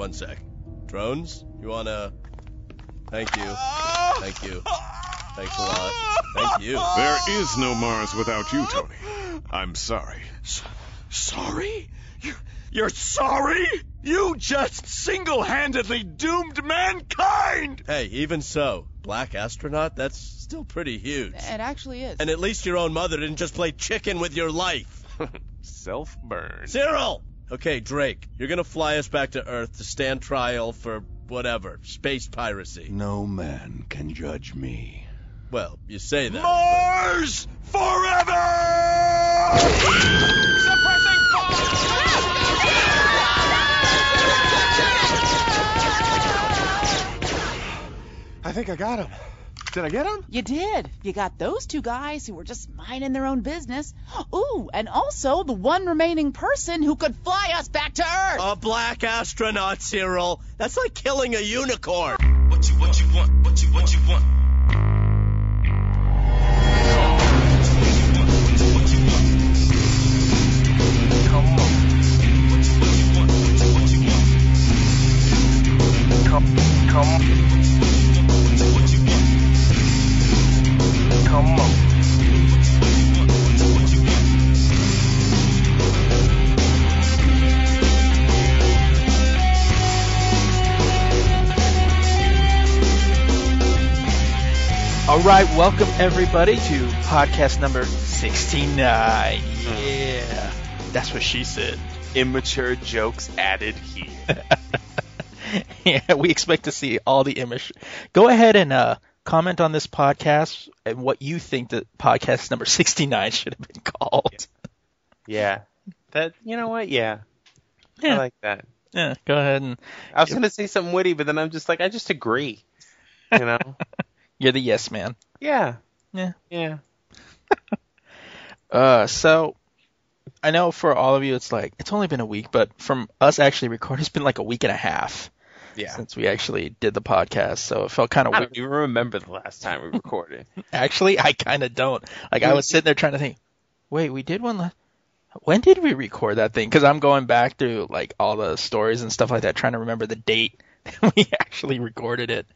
One sec. Drones, you wanna. Thank you. Thank you. Thanks a lot. Thank you. There is no Mars without you, Tony. I'm sorry. Sorry? You're, you're sorry? You just single-handedly doomed mankind! Hey, even so, Black Astronaut, that's still pretty huge. It actually is. And at least your own mother didn't just play chicken with your life. Self burn. Cyril! Okay, Drake, you're gonna fly us back to Earth to stand trial for whatever, space piracy. No man can judge me. Well, you say that. Mars forever! I think I got him. Did I get him? You did. You got those two guys who were just minding their own business. Ooh, and also the one remaining person who could fly us back to Earth. A black astronaut, Cyril. That's like killing a unicorn. What you, what you want? What you, what you want? All right, welcome everybody to podcast number 69. Yeah, that's what she said. immature jokes added here. yeah, we expect to see all the image. Go ahead and uh, comment on this podcast and what you think that podcast number 69 should have been called. yeah. That you know what? Yeah. Yeah. I like that. Yeah, go ahead and I was gonna say something witty, but then I'm just like I just agree. You know? you're the yes man. yeah. Yeah. Yeah. Uh, so I know for all of you it's like it's only been a week, but from us actually recording, it's been like a week and a half Yeah. since we actually did the podcast. So it felt kind of I weird. don't even remember the last time we recorded. Actually, I kind of don't. Like I was sitting there trying to think, wait, we did one. La- when did we record that thing? Because I'm going back through like all the stories and stuff like that, trying to remember the date that we actually recorded it.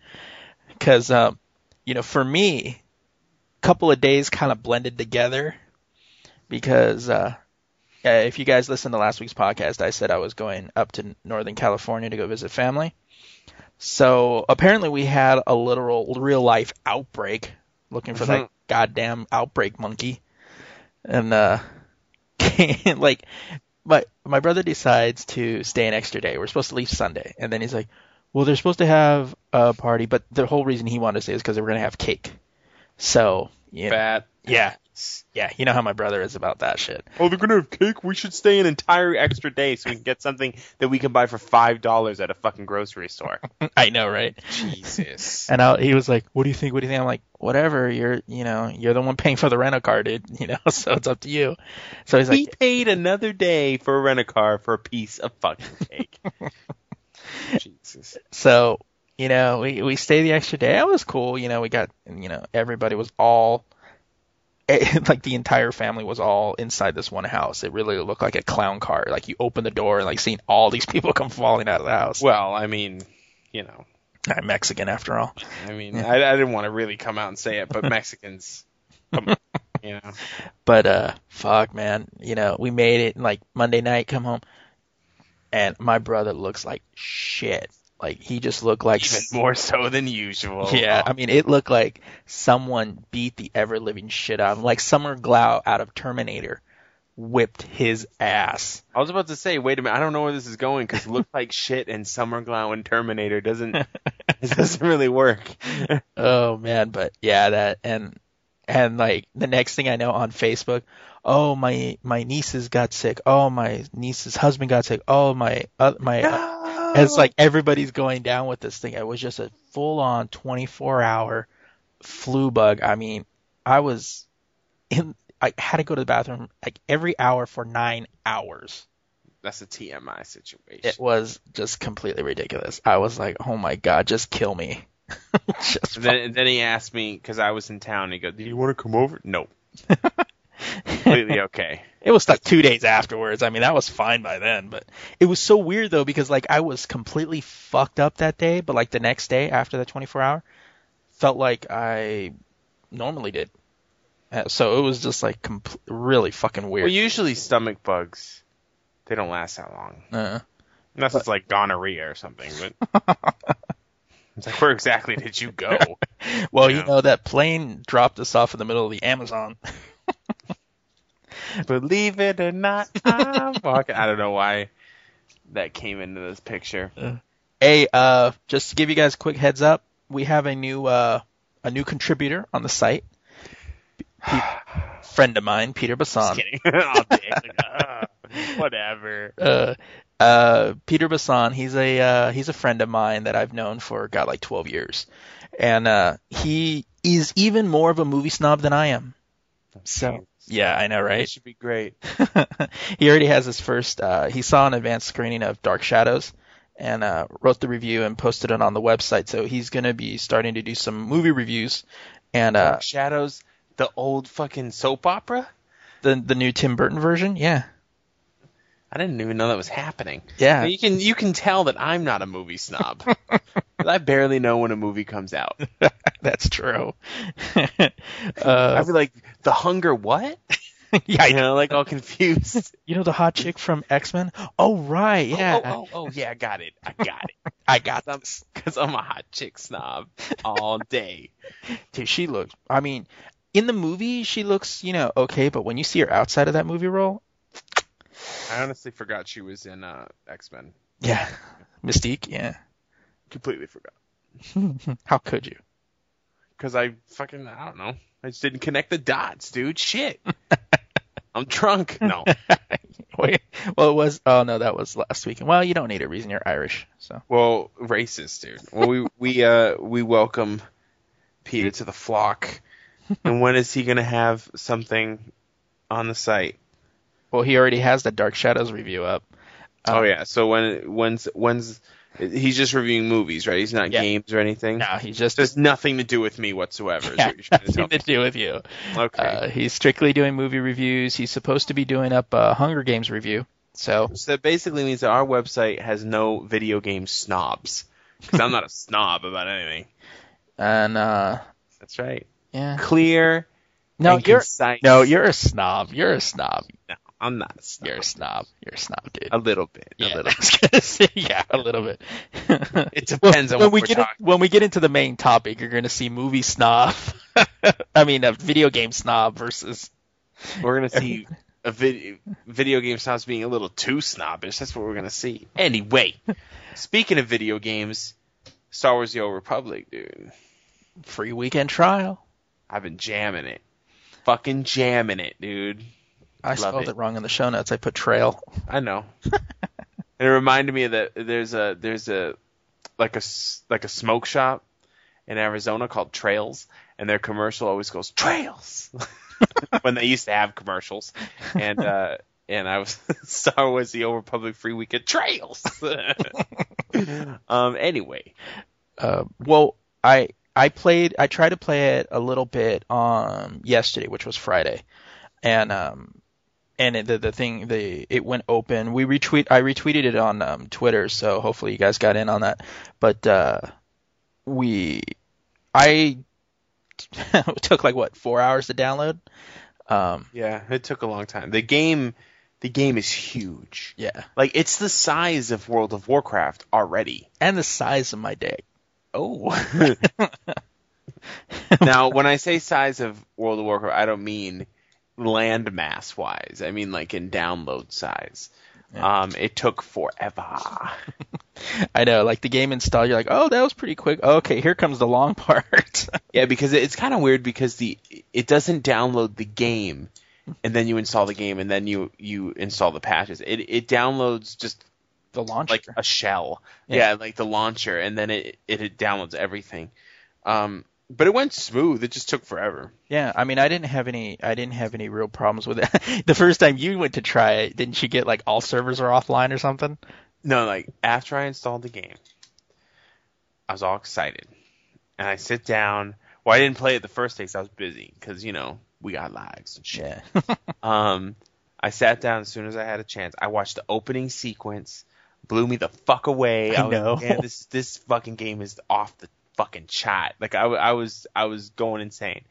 Because um, you know, for me, a couple of days kind of blended together. Because uh, uh, if you guys listened to last week's podcast, I said I was going up to Northern California to go visit family. So apparently we had a literal real life outbreak looking for that goddamn outbreak monkey. And uh like my my brother decides to stay an extra day. We're supposed to leave Sunday. And then he's like, "Well, they're supposed to have a party, but the whole reason he wanted to stay is cuz they were going to have cake." So, yeah. Fat. Yeah. Yeah, you know how my brother is about that shit. Oh, they're gonna have cake. We should stay an entire extra day so we can get something that we can buy for five dollars at a fucking grocery store. I know, right? Jesus. And I, he was like, "What do you think? What do you think?" I'm like, "Whatever. You're, you know, you're the one paying for the rental car, dude. You know, so it's up to you." So he's we like, paid another day for a rent a car for a piece of fucking cake. Jesus. so you know, we we stayed the extra day. It was cool. You know, we got, you know, everybody was all. like the entire family was all inside this one house. It really looked like a clown car. Like you open the door and like seeing all these people come falling out of the house. Well, I mean, you know, I'm Mexican after all. I mean, I, I didn't want to really come out and say it, but Mexicans, come, You know. But uh, fuck, man, you know, we made it. Like Monday night, come home, and my brother looks like shit. Like he just looked like Even more so than usual. Yeah, I mean, it looked like someone beat the ever living shit out of him. Like Summer Glau out of Terminator whipped his ass. I was about to say, wait a minute, I don't know where this is going because look like shit and Summer Glau and Terminator doesn't it doesn't really work. Oh man, but yeah, that and and like the next thing I know on Facebook, oh my my nieces got sick. Oh my niece's husband got sick. Oh my uh, my uh, it's like everybody's going down with this thing. It was just a full on 24 hour flu bug. I mean, I was in I had to go to the bathroom like every hour for 9 hours. That's a TMI situation. It was just completely ridiculous. I was like, "Oh my god, just kill me." just then, then he asked me because I was in town. He goes, "Do you want to come over?" No. Completely okay. It was like two days afterwards. I mean, that was fine by then, but it was so weird though because like I was completely fucked up that day, but like the next day after the 24 hour, felt like I normally did. Uh, so it was just like compl- really fucking weird. Well, usually stomach bugs, they don't last that long. uh, Unless it's like gonorrhea or something. But it's like, where exactly did you go? well, you Yeah. know that plane dropped us off in the middle of the Amazon. Believe it or not, I'm walking. I don't know why that came into this picture. Hey, uh, just to give you guys a quick heads up, we have a new uh, a new contributor on the site. Pe- friend of mine, Peter Just kidding. I'll take it. Ah, whatever. uh, uh, Peter Bassan. He's a uh, he's a friend of mine that I've known for God like 12 years, and uh, he is even more of a movie snob than I am. So yeah, I know, right? It should be great. he already has his first. Uh, he saw an advanced screening of Dark Shadows, and uh, wrote the review and posted it on the website. So he's gonna be starting to do some movie reviews, and uh, Dark Shadows, the old fucking soap opera. the the new Tim Burton version. Yeah, I didn't even know that was happening. yeah. You can you can tell that I'm not a movie snob. 'Cause I barely know when a movie comes out. That's true. uh, I'd be like, The Hunger what? yeah, You know, like all confused. You know the hot chick from X Men? Oh right, yeah. Oh, oh, oh, yeah, I got it. I got it. I got I'm- this. Because I'm a hot chick snob all day. Dude, she looks. I mean, in the movie, she looks, you know, okay, but when you see her outside of that movie role, I honestly forgot she was in uh, X Men. yeah, Mystique, yeah. Completely forgot. How could you? Because I fucking, I don't know. I just didn't connect the dots, dude. Shit. I'm drunk. No. Wait, well, it was. Oh no, that was last weekend. Well, you don't need a reason. You're Irish, so. Well, racist, dude. Well, we we uh we welcome Peter to the flock. and when is he gonna have something on the site? Well, he already has the Dark Shadows review up. oh yeah. So when when's when's he's just reviewing movies, right? He's not Yeah. games or anything. No, he just There's nothing to do with me whatsoever. Yeah, what trying to nothing to do with you. Okay. Uh, he's strictly doing movie reviews. He's supposed to be doing up a Hunger Games review. So so that basically means that our website has no video game snobs. Because I'm not a snob about anything. and uh, That's right. yeah. Clear. No, you're concise. no, you're a snob. You're a snob. No, I'm not a snob. You're a snob. You're a snob, dude. A little bit. yeah, A little. Say yeah, a little bit. It depends on when what we we're get in- when we get into the main topic. You're gonna see movie snob. I mean, a video game snob versus We're gonna see a video video game snobs being a little too snobbish. That's what we're gonna see. Anyway, speaking of video games, Star Wars: The Old Republic, dude. free weekend trial. I've been jamming it, fucking jamming it, dude. I Love spelled it. it. wrong in the show notes. I put trail. I know. and it reminded me that there's a there's a like a like a smoke shop in Arizona called Trails, and their commercial always goes Trails when they used to have commercials, and uh, and I was Star Wars: The Old Republic free weekend Trails. um. Anyway, Uh, well, I I played. I tried to play it a little bit on yesterday, which was Friday, and um, and it, the the thing the it went open. We retweet. I retweeted it on um, Twitter, so hopefully you guys got in on that. But uh, we, I took like what four hours to download. Um, Yeah, it took a long time. The game, the game is huge. yeah, Like it's the size of World of Warcraft already. and the size of my dick. Oh. now, when I say size of World of Warcraft, I don't mean land mass wise. I mean like in download size. Um, it took forever. I know, like the game install, you're like, oh, that was pretty quick. Okay, here comes the long part. Yeah, because it's kind of weird because the it doesn't download the game, and then you install the game, and then you you install the patches. It it downloads just the launcher. like a shell. Yeah. Yeah. like the launcher, and then it, it it downloads everything. Um, but it went smooth. It just took forever. Yeah, I mean, I didn't have any, I didn't have any real problems with it. the first time you went to try it, didn't you get like all servers are offline or something? No, like after I installed the game, I was all excited, and I sit down. Well, I didn't play it the first day 'cause I was busy because you know we got lags and shit. Yeah. Um, I sat down as soon as I had a chance. I watched the opening sequence, blew me the fuck away. I was know. like, Man, this this fucking game is off the fucking chat. Like I was I was going insane.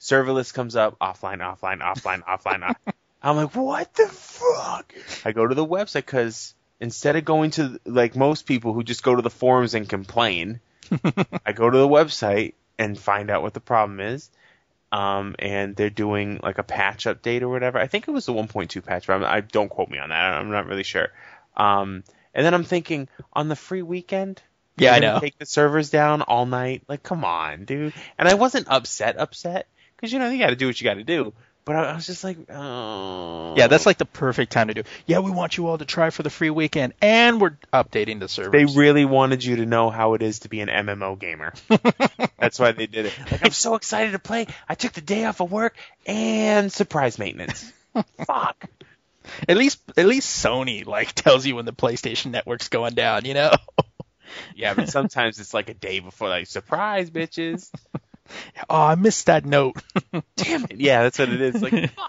Serverless comes up, offline, offline, offline, offline. off. I'm like, what the fuck? I go to the website because instead of going to like most people who just go to the forums and complain, I go to the website and find out what the problem is. Um, and they're doing like a patch update or whatever. I think it was the 1.2 patch, but I'm, I don't quote me on that. I'm not really sure. Um, and then I'm thinking on the free weekend, Yeah, I know. Take the servers down all night. Like, come on, dude. And I wasn't upset, upset because you know you got to do what you got to do. But I, was just like, oh. Yeah, that's like the perfect time to do. Yeah, we want you all to try for the free weekend, and we're updating the servers. They really wanted you to know how it is to be an MMO gamer. That's why they did it. Like, I'm so excited to play. I took the day off of work and surprise maintenance. Fuck. at least, at least Sony like tells you when the PlayStation Network's going down. You know. Yeah, but sometimes it's like a day before, like, surprise, bitches. oh, I missed that note. Damn it. Yeah, that's what it is. Like.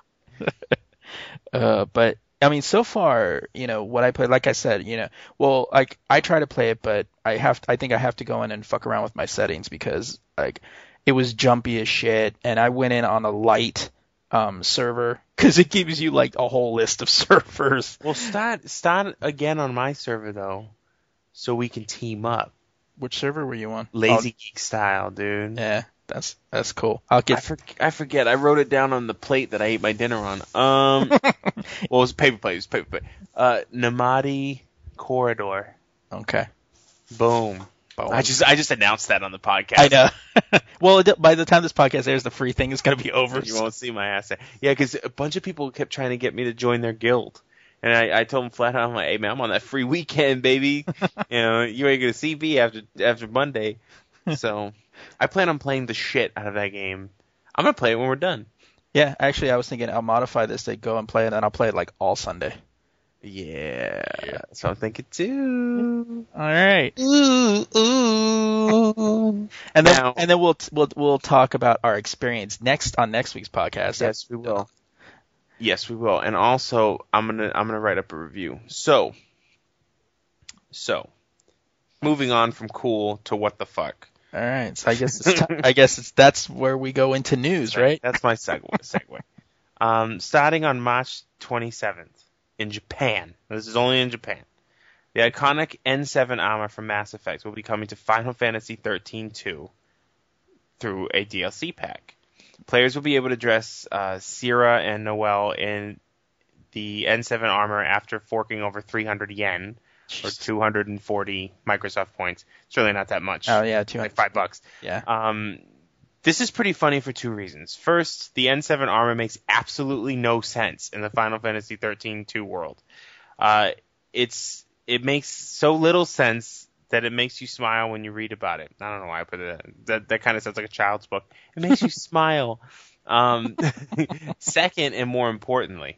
Uh, but I mean, so far, you know, what I played, like I said, you know, well, like I try to play it, but I have, I think I have to go in and fuck around with my settings because like it was jumpy as shit, and I went in on a light um server because it gives you like a whole list of servers. Well, start start again on my server though, so we can team up, Which server were you on? lazy geek style, dude. Oh, yeah, that's that's cool. I'll I, get. for, I forget. I wrote it down on the plate that I ate my dinner on. Um, well, it was a paper plate. It was paper plate. Uh, Namadi Corridor. okay. Boom. Boom. I just I just announced that on the podcast. I know. well, by the time this podcast airs, the free thing is gonna be over. You won't see my ass there. Yeah, because a bunch of people kept trying to get me to join their guild. And I, I told him flat out, I'm like, hey man, I'm on that free weekend, baby. you know, you ain't gonna see me after after Monday. So I plan on playing the shit out of that game. I'm gonna play it when we're done. Yeah, actually, I was thinking I'll modify this to go and play it, and I'll play it like all Sunday. Yeah, that's what I'm thinking too. All right. Ooh, ooh. And then Now- and then we'll we'll we'll talk about our experience next on next week's podcast. Yes, we will. Yes, we will. And also, I'm gonna I'm gonna write up a review. So, so, moving on from cool to what the fuck. All right. So I guess it's ti- I guess it's that's where we go into news, right? That's my segue. segue. Um, starting on March 27th in Japan. This is only in Japan. The iconic N7 armor from Mass Effect will be coming to Final Fantasy 13 2 through a DLC pack. Players will be able to dress uh, Serah and Noel in the N7 armor after forking over 300 yen or 240 Microsoft points. It's really not that much. Oh yeah, two like five bucks. Yeah. Um, this is pretty funny for two reasons. First, the N7 armor makes absolutely no sense in the Final Fantasy 13 2 world. Uh, it's it makes so little sense that it makes you smile when you read about it. I don't know why I put it. That that kind of sounds like a child's book. It makes you smile. Um, second, and more importantly,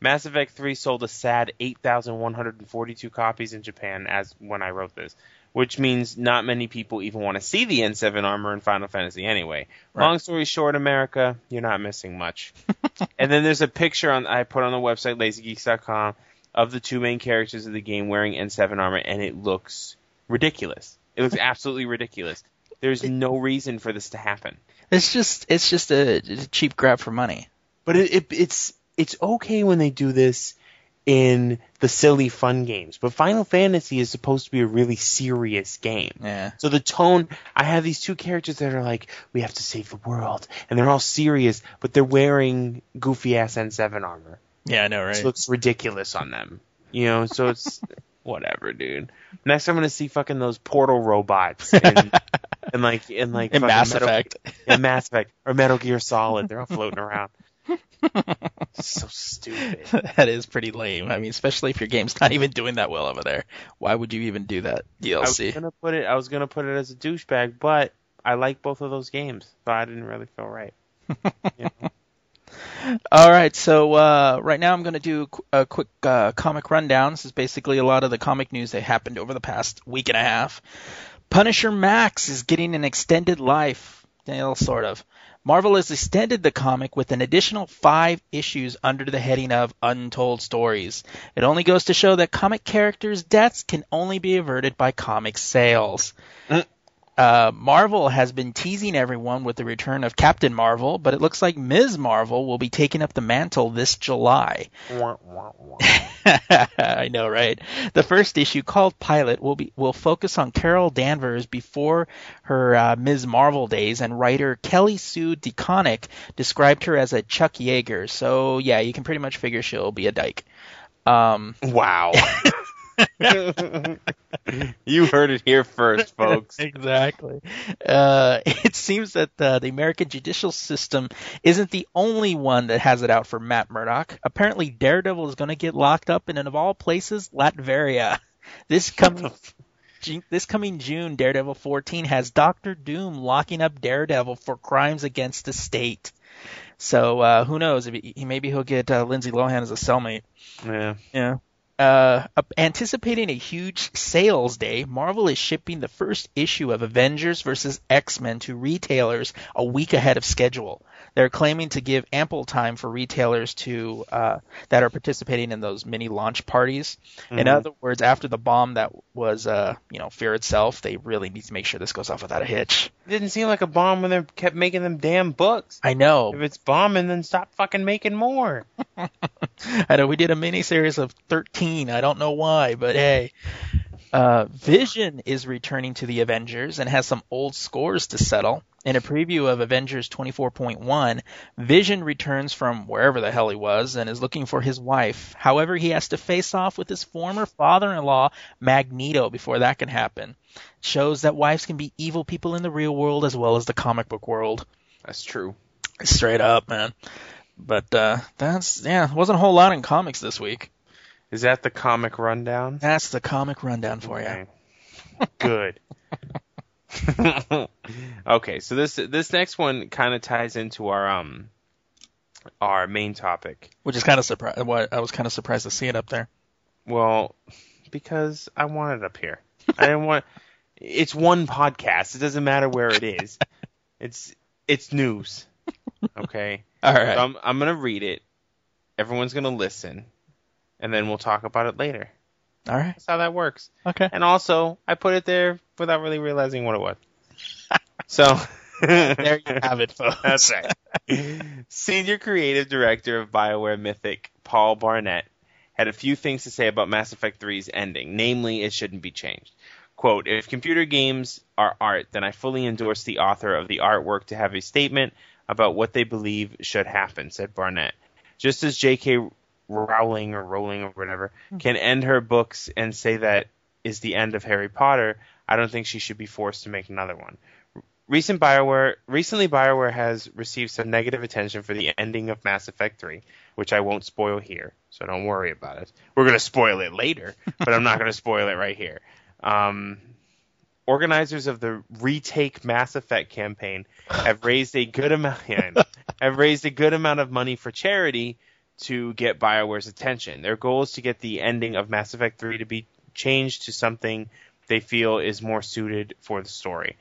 Mass Effect 3 sold a sad 8,142 copies in Japan as when I wrote this, which means not many people even want to see the N7 armor in Final Fantasy anyway. Right. Long story short, America, you're not missing much. and then there's a picture on I put on the website lazygeeks.com of the two main characters of the game wearing N7 armor, and it looks ridiculous. It looks absolutely ridiculous. There's no reason for this to happen. It's just it's just a, a cheap grab for money. But it, it it's it's okay when they do this in the silly fun games. But Final Fantasy is supposed to be a really serious game. Yeah. So the tone, I have these two characters that are like, we have to save the world, and they're all serious, but they're wearing goofy ass N7 armor. Yeah, I know, right? It looks ridiculous on them. You know, so it's whatever, dude. Next, I'm gonna see fucking those portal robots and, in like in like In Mass Metal- Effect. yeah, Mass Effect or Metal Gear Solid. They're all floating around. so stupid. that is pretty lame. I mean, especially if your game's not even doing that well over there. Why would you even do that DLC? I was gonna put it. I was gonna put it as a douchebag, but I like both of those games, so I didn't really feel right. All right, so uh, right now I'm going to do a quick uh, comic rundown. This is basically a lot of the comic news that happened over the past week and a half. Punisher Max is getting an extended life, well, sort of. Marvel has extended the comic with an additional five issues under the heading of Untold Stories. It only goes to show that comic characters' deaths can only be averted by comic sales. Uh, Marvel has been teasing everyone with the return of Captain Marvel, but it looks like Ms. Marvel will be taking up the mantle this July. I know, right? The first issue, called Pilot, will be will focus on Carol Danvers before her uh, Ms. Marvel days, and writer Kelly Sue DeConnick described her as a Chuck Yeager. So yeah, you can pretty much figure she'll be a dyke. Um, Wow. you heard it here first, folks. exactly. Uh, it seems that uh, the American judicial system isn't the only one that has it out for Matt Murdock. Apparently, Daredevil is going to get locked up in, and of all places, Latveria. This coming. This coming June, Daredevil 14 has Doctor Doom locking up Daredevil for crimes against the state. So uh, who knows? Maybe he'll get uh, Lindsay Lohan as a cellmate. Yeah. Yeah. Uh, anticipating a huge sales day, Marvel is shipping the first issue of Avengers vs. X-Men to retailers a week ahead of schedule. They're claiming to give ample time for retailers to uh, that are participating in those mini launch parties. In Mhm. other words, after the bomb that was, uh, you know, Fear itself, they really need to make sure this goes off without a hitch. It didn't seem like a bomb when they kept making them damn books. I know. If it's bombing, then stop fucking making more. I know we did a mini series of 13. I don't know why, but hey. Uh, Vision is returning to the Avengers and has some old scores to settle. In a preview of Avengers 24.1, Vision returns from wherever the hell he was and is looking for his wife. However, he has to face off with his former father-in-law, Magneto, before that can happen. Shows that wives can be evil people in the real world as well as the comic book world. That's true. Straight up, man. But uh, that's yeah, wasn't a whole lot in comics this week. Is that the comic rundown? That's the comic rundown for you. Good. okay, so this this next one kind of ties into our um our main topic. Which is kind of surprised. What I was kind of surprised to see it up there. Well, because I want it up here. I didn't want. It's one podcast. It doesn't matter where it is. It's it's news. Okay. All right. So I'm I'm gonna read it. Everyone's gonna listen, and then we'll talk about it later. All right. That's how that works. Okay. And also, I put it there without really realizing what it was. So There you have it, folks. That's right. Senior creative director of BioWare Mythic, Paul Barnett, had a few things to say about Mass Effect 3's ending, namely, it shouldn't be changed. Quote, if computer games are art, then I fully endorse the author of the artwork to have a statement about what they believe should happen, said Barnett. Just as J.K. Rowling or Rowling or whatever can end her books and say that is the end of Harry Potter, I don't think she should be forced to make another one. Recent BioWare recently BioWare has received some negative attention for the ending of Mass Effect 3, which I won't spoil here, so don't worry about it. We're going to spoil it later, but I'm not going to spoil it right here. Um, organizers of the Retake Mass Effect campaign have raised a good amount yeah, know. have raised a good amount of money for charity to get BioWare's attention. Their goal is to get the ending of Mass Effect 3 to be changed to something they feel is more suited for the story.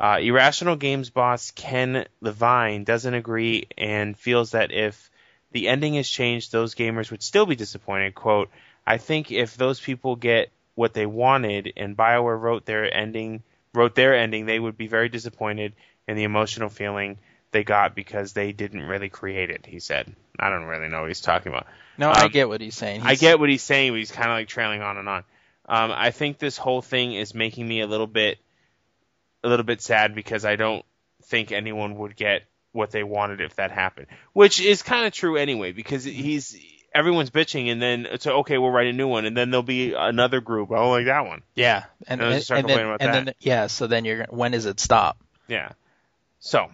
Uh, Irrational Games boss Ken Levine doesn't agree and feels that if the ending is changed, those gamers would still be disappointed. Quote, I think if those people get what they wanted and BioWare wrote their ending wrote their ending, they would be very disappointed in the emotional feeling they got because they didn't really create it. He said, "I don't really know what he's talking about." No, I Um, get what he's saying. I get what he's saying, but he's kind of like trailing on and on. Um, I think this whole thing is making me a little bit, a little bit sad because I don't think anyone would get what they wanted if that happened, which is kind of true anyway. Because he's everyone's bitching, and then it's okay, we'll write a new one, and then there'll be another group. I don't like that one. Yeah, and And and, and then, about and that. then yeah, so then you're when does it stop? Yeah. So,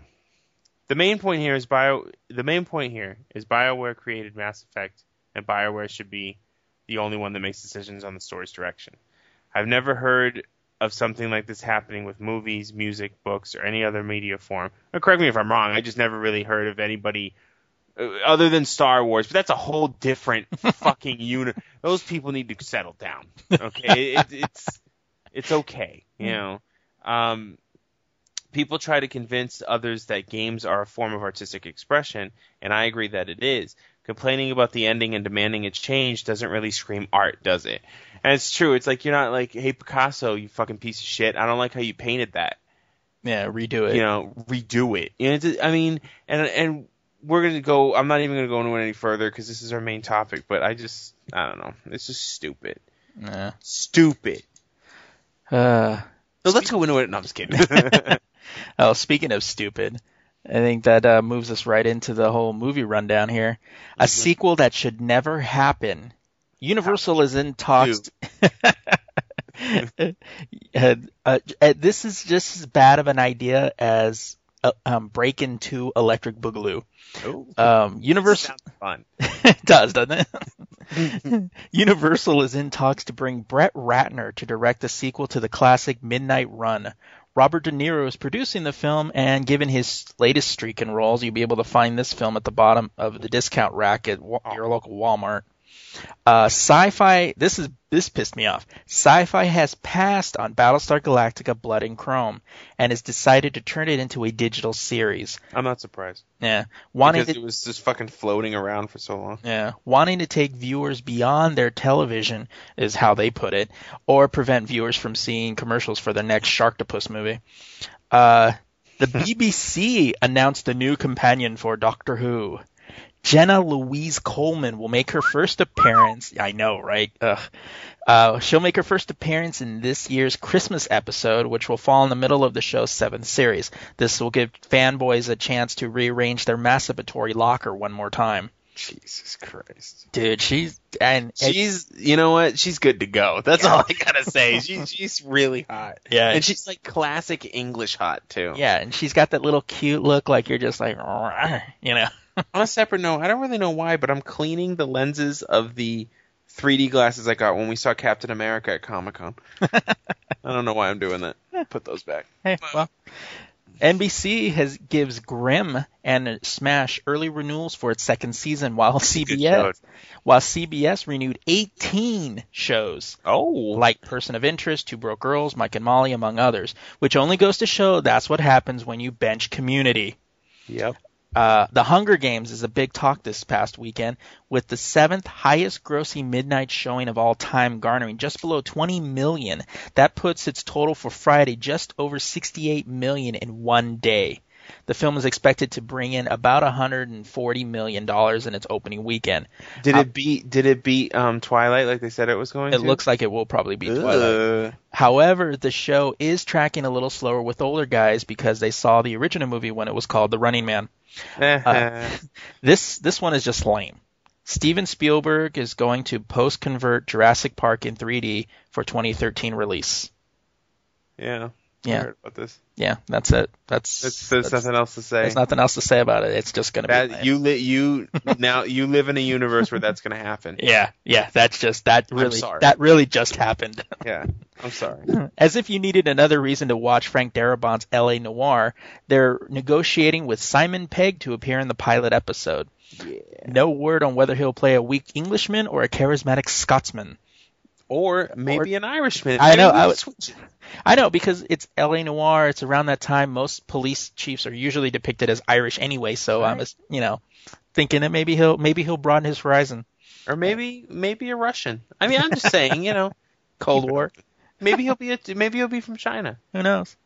the main point here is bio. The main point here is Bioware created Mass Effect, and Bioware should be the only one that makes decisions on the story's direction. I've never heard of something like this happening with movies, music, books, or any other media form. Now, correct me if I'm wrong. I just never really heard of anybody uh, other than Star Wars, but that's a whole different fucking unit. Those people need to settle down. Okay, it, it's it's okay, you know. Um, people try to convince others that games are a form of artistic expression, and I agree that it is. Complaining about the ending and demanding a change doesn't really scream art, does it? And it's true. It's like you're not like, hey Picasso, you fucking piece of shit. I don't like how you painted that. Yeah, redo it. You know, redo it. You know, I mean, and and we're gonna go. I'm not even gonna go into it any further because this is our main topic. But I just, I don't know. It's just stupid. Yeah. Stupid. Uh, So let's go into it. No, I'm just kidding. oh, speaking of stupid, I think that uh, moves us right into the whole movie rundown here. A sequel that should never happen. Universal is in talks. uh, uh, this is just as bad of an idea as uh, um, Breakin' 2 Electric Boogaloo. oh, Um, Universal fun. it does, doesn't it? Universal is in talks to bring Brett Ratner to direct a sequel to the classic Midnight Run. Robert De Niro is producing the film, and given his latest streak in roles, you'll be able to find this film at the bottom of the discount rack at your local Walmart. Uh, Syfy. This is this pissed me off. Syfy has passed on Battlestar Galactica: Blood and Chrome, and has decided to turn it into a digital series. I'm not surprised Yeah, wanting because to it was just fucking floating around for so long. yeah, wanting to take viewers beyond their television is how they put it, or prevent viewers from seeing commercials for their next Sharktopus movie. Uh, the BBC announced a new companion for Doctor Who. Jenna Louise Coleman will make her first appearance. I know, right? Ugh. Uh, she'll make her first appearance in this year's Christmas episode, which will fall in the middle of the show's seventh series. This will give fanboys a chance to rearrange their masturbatory locker one more time. Jesus Christ. Dude, she's and She's, you know what? She's good to go. That's all I gotta say. She's she's really hot. yeah, And she's like classic English hot too. yeah, and she's got that little cute look, like you're just like, you know. On a separate note, I don't really know why, but I'm cleaning the lenses of the 3D glasses I got when we saw Captain America at Comic Con. I don't know why I'm doing that. Put those back. Hey, well, NBC has gives Grimm and Smash early renewals for its second season, while CBS while CBS renewed 18 shows Oh, like Person of Interest, Two Broke Girls, Mike and Molly, among others, which only goes to show that's what happens when you bench Community. yep. Uh, the Hunger Games is a big talk this past weekend, with the seventh highest grossing midnight showing of all time, garnering just below 20 million. That puts its total for Friday just over 68 million in one day. The film is expected to bring in about 140 million dollars in its opening weekend. Did Uh, it beat? Did it beat um Twilight like they said it was going to? It to? looks like it will probably be Twilight. However, the show is tracking a little slower with older guys because they saw the original movie when it was called The Running Man. Uh, This this one is just lame. Steven Spielberg is going to post convert Jurassic Park in 3D for 2013 release. yeah. Yeah, about this. yeah, that's it. That's There's, there's that's- nothing else to say. There's nothing else to say about it. It's just gonna be that lame. you li- you now you live in a universe where that's gonna happen. Yeah, yeah, that's just that really that really just happened. Yeah. I'm sorry. As if you needed another reason to watch Frank Darabont's L.A. Noir, they're negotiating with Simon Pegg to appear in the pilot episode. No word on whether he'll play a weak Englishman or a charismatic Scotsman. Or maybe an Irishman. I know, I would- I know because it's L.A. Noir. It's around that time. Most police chiefs are usually depicted as Irish anyway, so I'm just you know thinking that maybe he'll maybe he'll broaden his horizon. Or maybe maybe a Russian. I mean, I'm just saying, you know, Cold War. maybe he'll be a, maybe he'll be from China. Who knows?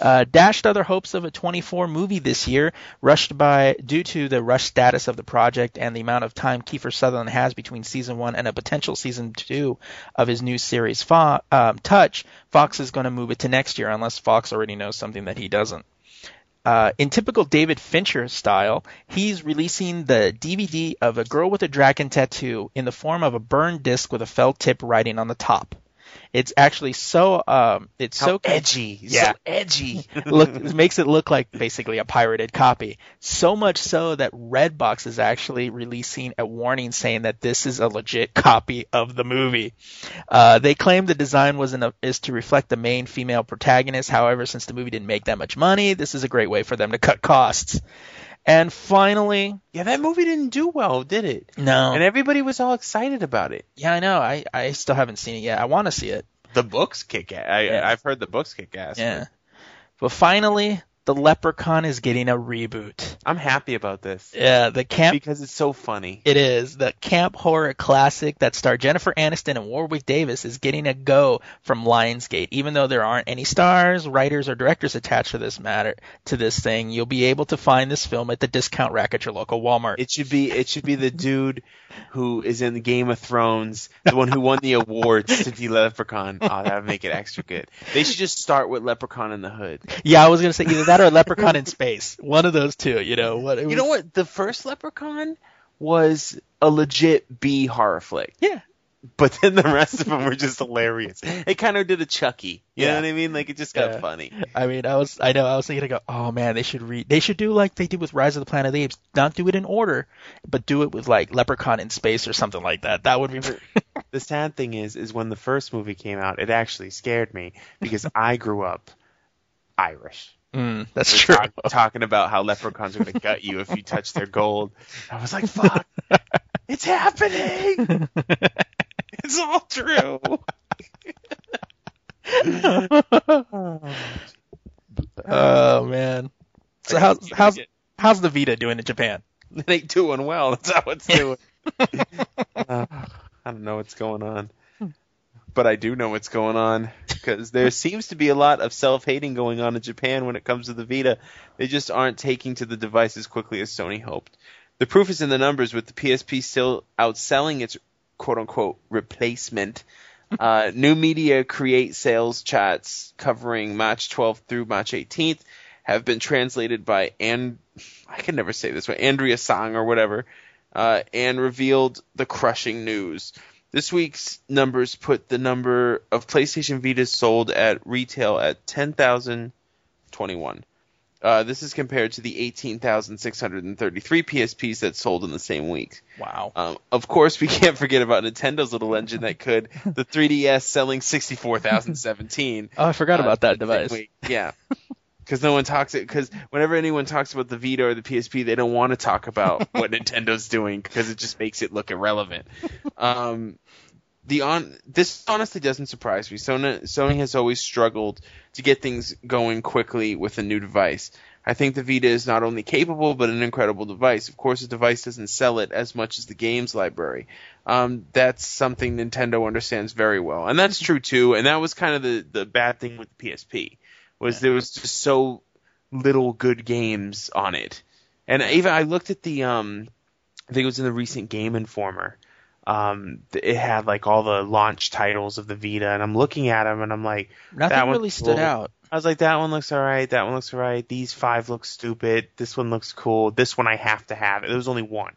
Uh, dashed other hopes of a 24 movie this year, rushed by due to the rush status of the project and the amount of time Kiefer Sutherland has between season one and a potential season two of his new series Fo- um, Touch. Fox is going to move it to next year unless Fox already knows something that he doesn't. Uh, in typical David Fincher style, he's releasing the DVD of A Girl with a Dragon Tattoo in the form of a burned disc with a felt tip writing on the top. It's actually so um, it's How so edgy. Yeah. So edgy. look it makes it look like basically a pirated copy. So much so that Redbox is actually releasing a warning saying that this is a legit copy of the movie. Uh, they claim the design was in a, is to reflect the main female protagonist. However, since the movie didn't make that much money, this is a great way for them to cut costs. And finally, yeah, that movie didn't do well, did it? no, And everybody was all excited about it. yeah, I know. I, I still haven't seen it yet. I want to see it. The books kick ass. I, Yeah. I've heard the books kick ass. Yeah. But finally, the Leprechaun is getting a reboot. I'm happy about this Yeah, the camp because it's so funny. It is. The camp horror classic that starred Jennifer Aniston and Warwick Davis is getting a go from Lionsgate. Even though there aren't any stars, writers, or directors attached to this matter to this thing, you'll be able to find this film at the discount rack at your local Walmart. It should be it should be the dude who is in the Game of Thrones, the one who won the awards to be Leprechaun. Oh, that would make it extra good. They should just start with Leprechaun in the Hood. yeah, I was gonna say either that or Leprechaun in Space. One of those two. You know what? it You know what? The first Leprechaun was a legit B horror flick. Yeah. But then the rest of them were just hilarious. It kind of did a Chucky. You know what I mean? Like it just got Yeah. funny. I mean, I was, I know, I was thinking, I go, oh man, they should read, they should do like they did with Rise of the Planet of the Apes, not do it in order, but do it with like Leprechaun in Space or something like that. That would be. The sad thing is, is when the first movie came out, it actually scared me because I grew up Irish. Mm, that's true. talk- talking about how leprechauns are going to gut you if you touch their gold. I was like, fuck, it's happening. It's all true. Oh man. So how's how's how's the Vita doing in Japan? It ain't doing well. That's how it's doing. Uh, I don't know what's going on. But I do know what's going on because there seems to be a lot of self-hating going on in Japan when it comes to the Vita. They just aren't taking to the device as quickly as Sony hoped. The proof is in the numbers with the PSP still outselling its quote-unquote replacement. Uh, new media create sales chats covering March 12th through March 18th have been translated by and I can never say this way Andriasang or whatever, uh, and revealed the crushing news. This week's numbers put the number of PlayStation Vitas sold at retail at 10,021. Uh, this is compared to the 18,633 PSPs that sold in the same week. Wow. Um, of course, we can't forget about Nintendo's little engine that could. The 3DS selling 64,017. Oh, I forgot uh, about that device. week. Yeah. Because no one talks it. Because whenever anyone talks about the Vita or the PSP, they don't want to talk about what Nintendo's doing because it just makes it look irrelevant. Um, the on this honestly doesn't surprise me. Sony Sony has always struggled to get things going quickly with a new device. I think the Vita is not only capable but an incredible device. Of course, the device doesn't sell it as much as the games library. Um, that's something Nintendo understands very well, and that's true too. And that was kind of the the bad thing with the PSP was there was just so little good games on it. And even I looked at the um, I think it was in the recent Game Informer. Um, it had like all the launch titles of the Vita, and I'm looking at them, and I'm like, Nothing that one's really stood cool. out. I was like, that one looks alright, that one looks alright, these five look stupid, this one looks cool, this one I have to have. There was only one.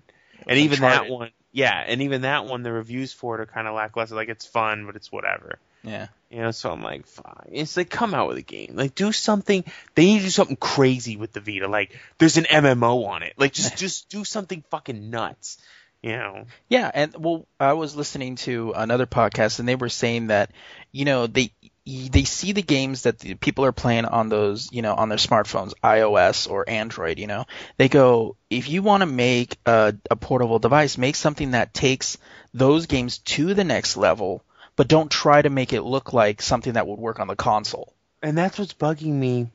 And even that one, yeah, and even that one, the reviews for it are kind of lackluster. Like, it's fun, but it's whatever. Yeah. You know, so I'm like, fine. It's like, come out with a game. Like, do something. They need to do something crazy with the Vita. Like, there's an MMO on it. Like, just, just do something fucking nuts. You know? Yeah, and well, I was listening to another podcast, and they were saying that, you know, they they see the games that the people are playing on those, you know, on their smartphones, iOS or Android. You know, they go, if you want to make a, a portable device, make something that takes those games to the next level, but don't try to make it look like something that would work on the console. And that's what's bugging me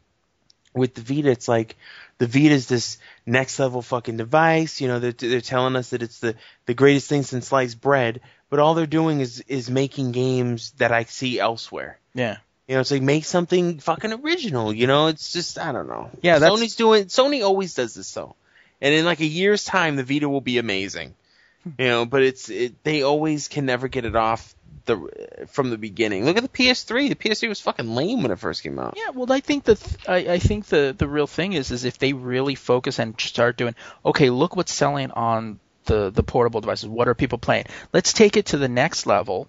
with the Vita. It's like, the Vita is this next level fucking device. You know, they're, they're telling us that it's the, the greatest thing since sliced bread, but all they're doing is, is making games that I see elsewhere. Yeah. You know, it's like make something fucking original. You know, it's just I don't know. Yeah, that's- Sony's doing. Sony always does this though, and in like a year's time, the Vita will be amazing. Hmm. You know, but it's it, they always can never get it off the from the beginning. Look at the PS3. The PS3 was fucking lame when it first came out. Yeah, well, I think the th- I, I think the the real thing is is if they really focus and start doing okay, look what's selling on the the portable devices. What are people playing? Let's take it to the next level,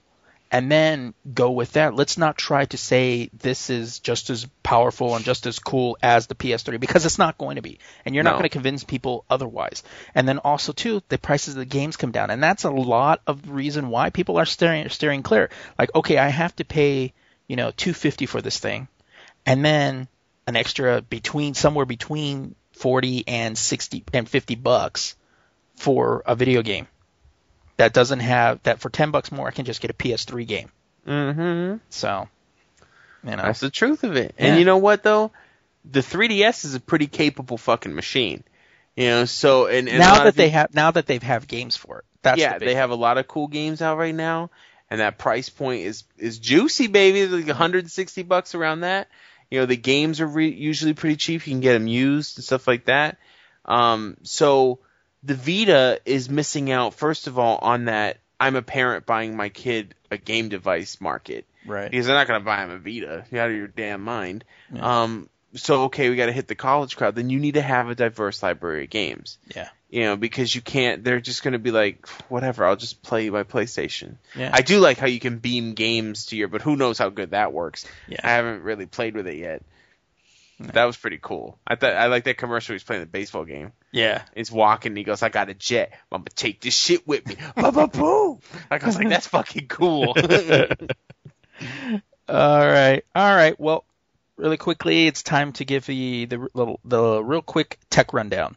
and then go with that. Let's not try to say this is just as powerful and just as cool as the PS3 because it's not going to be, and you're not going to convince people otherwise. And then also too, the prices of the games come down, and that's a lot of the reason why people are steering steering clear. Like, okay, I have to pay you know 250 for this thing and then an extra between somewhere between 40 and 60 and 50 bucks for a video game that doesn't have that for 10 bucks more I can just get a PS3 game. Mm-hmm. So, you know, That's the truth of it. Yeah. And you know what though? The 3DS is a pretty capable fucking machine. You know, so and, and now that they people- have now that they have games for it. That's yeah, the they have a lot of cool games out right now, and that price point is is juicy, baby. Like 160 bucks around that. You know, the games are re- usually pretty cheap. You can get them used and stuff like that. Um, so the Vita is missing out. First of all, on that, I'm a parent buying my kid a game device market right. because they're not going to buy him a Vita. You're out of your damn mind. Um, so okay, we got to hit the college crowd. Then you need to have a diverse library of games. Yeah. You know, because you can't. They're just going to be like, whatever. I'll just play my PlayStation. Yeah. I do like how you can beam games to your, but who knows how good that works. Yeah. I haven't really played with it yet. That was pretty cool. I thought I like that commercial. He's playing the baseball game. Yeah. He's walking. And he goes, "I got a jet. I'm gonna take this shit with me." Ba ba boom. Like I was like, "That's fucking cool." All right, all right. Well, really quickly, it's time to give the the little the real quick tech rundown.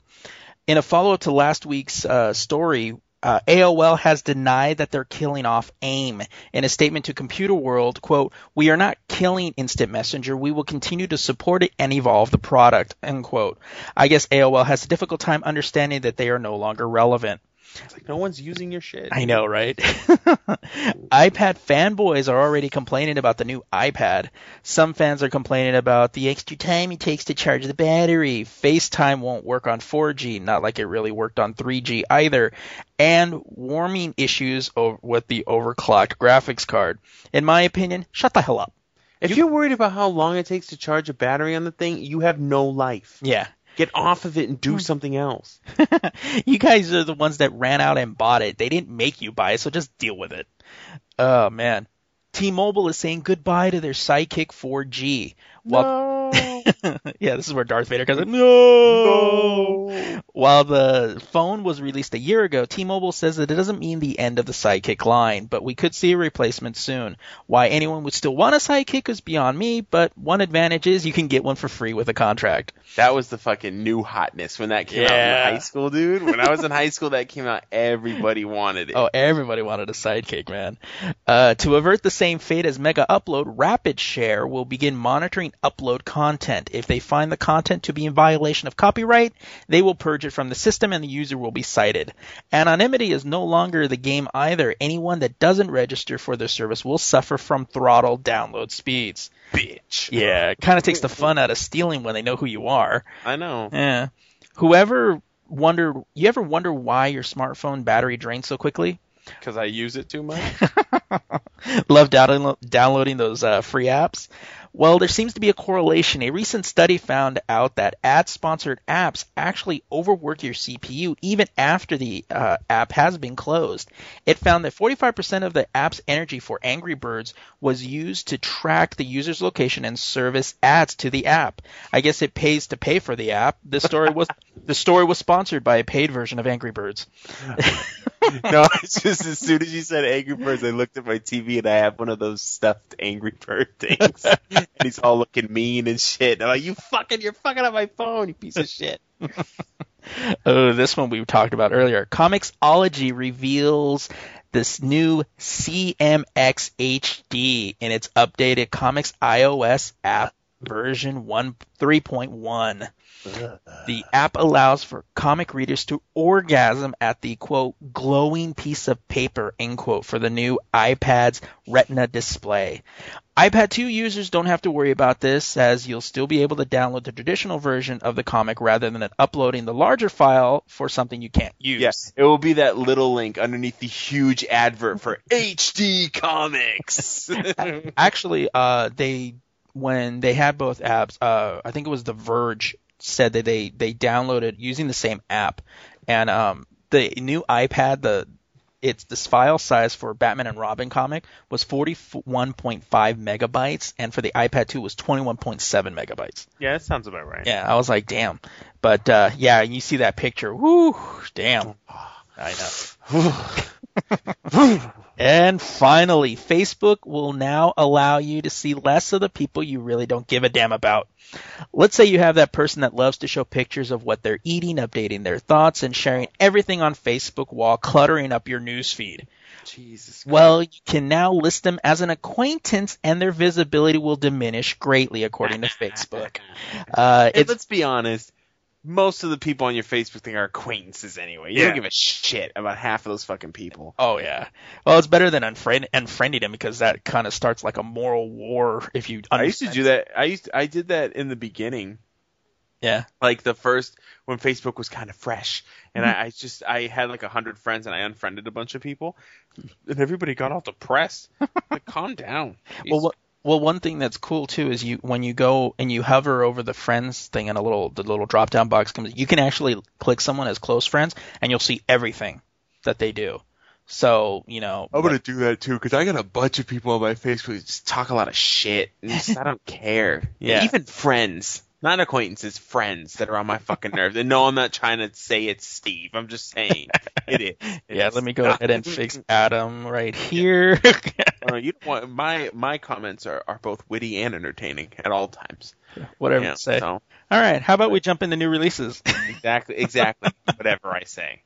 In a follow up to last week's uh, story, uh, AOL has denied that they're killing off AIM. In a statement to Computerworld, quote, "We are not killing Instant Messenger. We will continue to support it and evolve the product." End quote. I guess AOL has a difficult time understanding that they are no longer relevant. It's like no one's using your shit. I know, right? iPad fanboys are already complaining about the new iPad. Some fans are complaining about the extra time it takes to charge the battery. FaceTime won't work on 4G, not like it really worked on 3G either. And warming issues with the overclocked graphics card. In my opinion, shut the hell up. If you, are worried about how long it takes to charge a battery on the thing, you have no life. Yeah. Get off of it and do something else. you guys are the ones that ran out and bought it. They didn't make you buy it, so just deal with it. Oh man. T-Mobile is saying goodbye to their Sidekick 4G. While, yeah, this is where Darth Vader comes in. No! While the phone was released a year ago, T-Mobile says that it doesn't mean the end of the Sidekick line, but we could see a replacement soon. Why anyone would still want a Sidekick is beyond me, but one advantage is you can get one for free with a contract. That was the fucking new hotness when that came out in high school, dude. When I was in high school, that came out. Everybody wanted it. Oh, everybody wanted a sidekick, man. Uh, to avert the same fate as Megaupload, Rapid Share will begin monitoring upload content. If they find the content to be in violation of copyright, they will purge it from the system and the user will be cited. Anonymity is no longer the game either. Anyone that doesn't register for their service will suffer from throttle download speeds. bitch. Yeah, it kind of takes the fun out of stealing when they know who you are. I know. Yeah. Whoever wonder, you ever wonder why your smartphone battery drains so quickly? Because I use it too much. Love download, downloading those uh, free apps. Well, there seems to be a correlation. A recent study found out that ad-sponsored apps actually overwork your CPU even after the uh, app has been closed. It found that 45% of the app's energy for Angry Birds was used to track the user's location and service ads to the app. I guess it pays to pay for the app. This story was the story was sponsored by a paid version of Angry Birds. no, it's just as soon as you said Angry Birds, I looked at my TV and I have one of those stuffed Angry Bird things, and he's all looking mean and shit. And I'm like, you fucking, you're fucking up my phone, you piece of shit. Oh, this one we talked about earlier. Comixology reveals this new CMX HD in its updated Comics iOS app version 1 3.1. The app allows for comic readers to orgasm at the quote glowing piece of paper end quote for the new iPad's Retina display. iPad 2 users don't have to worry about this, as you'll still be able to download the traditional version of the comic rather than uploading the larger file for something you can't use. Yes, it will be that little link underneath the huge advert for HD Comics. Actually, uh, they when they had both apps, uh, I think it was The Verge said that they they downloaded using the same app, and um, the new iPad the it's this file size for Batman and Robin comic was 41.5 megabytes, and for the iPad 2 was 21.7 megabytes. yeah, that sounds about right. Yeah, I was like, damn. But uh, yeah, you see that picture. Whoo, damn. I know. and finally, Facebook will now allow you to see less of the people you really don't give a damn about. Let's say you have that person that loves to show pictures of what they're eating, updating their thoughts, and sharing everything on Facebook while cluttering up your newsfeed. Jesus. Well, you can now list them as an acquaintance, and their visibility will diminish greatly, according to Facebook. Uh, it's let's be honest. Most of the people on your Facebook thing are acquaintances anyway. You Yeah. don't give a shit about half of those fucking people. Oh yeah. Well, it's better than unfriend unfriending them because that kind of starts like a moral war if you. I used to do that. I used I did that in the beginning. Yeah. like the first when Facebook was kind of fresh, and mm-hmm. I, I just I had like a hundred friends and I unfriended a bunch of people, and everybody got all depressed. like, calm down. Well, what, well, one thing that's cool too is you when you go and you hover over the friends thing and a little the little drop down box comes, you can actually click someone as close friends and you'll see everything that they do. So you know. I'm gonna do that too because I got a bunch of people on my Facebook who just talk a lot of shit. I don't care. Yeah. even friends, not acquaintances, friends that are on my fucking nerves. And no, I'm not trying to say it's Steve. I'm just saying it is. It yeah, is. let me go ahead and fix Adam right here. Uh, you don't want my my comments are, are both witty and entertaining at all times. Whatever Yeah, you say. so All right, how about we jump into new releases? exactly, exactly. Whatever I say.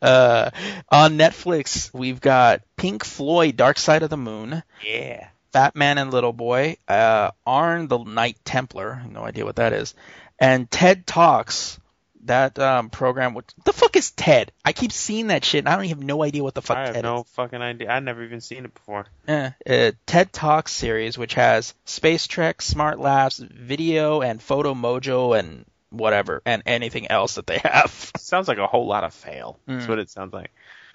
uh, on Netflix, we've got Pink Floyd, Dark Side of the Moon, Yeah. Batman and Little Boy, uh, Arn the Knight Templar, no idea what that is, and TED Talks. That um, program, what the fuck is TED? I keep seeing that shit, and I don't even have no idea what the fuck I have TED no is. fucking idea. I've never even seen it before. Eh, uh, TED Talks series, which has Space Trek, Smart Labs, video, and Photo Mojo, and whatever, and anything else that they have. Sounds like a whole lot of fail. That's Mm. what it sounds like.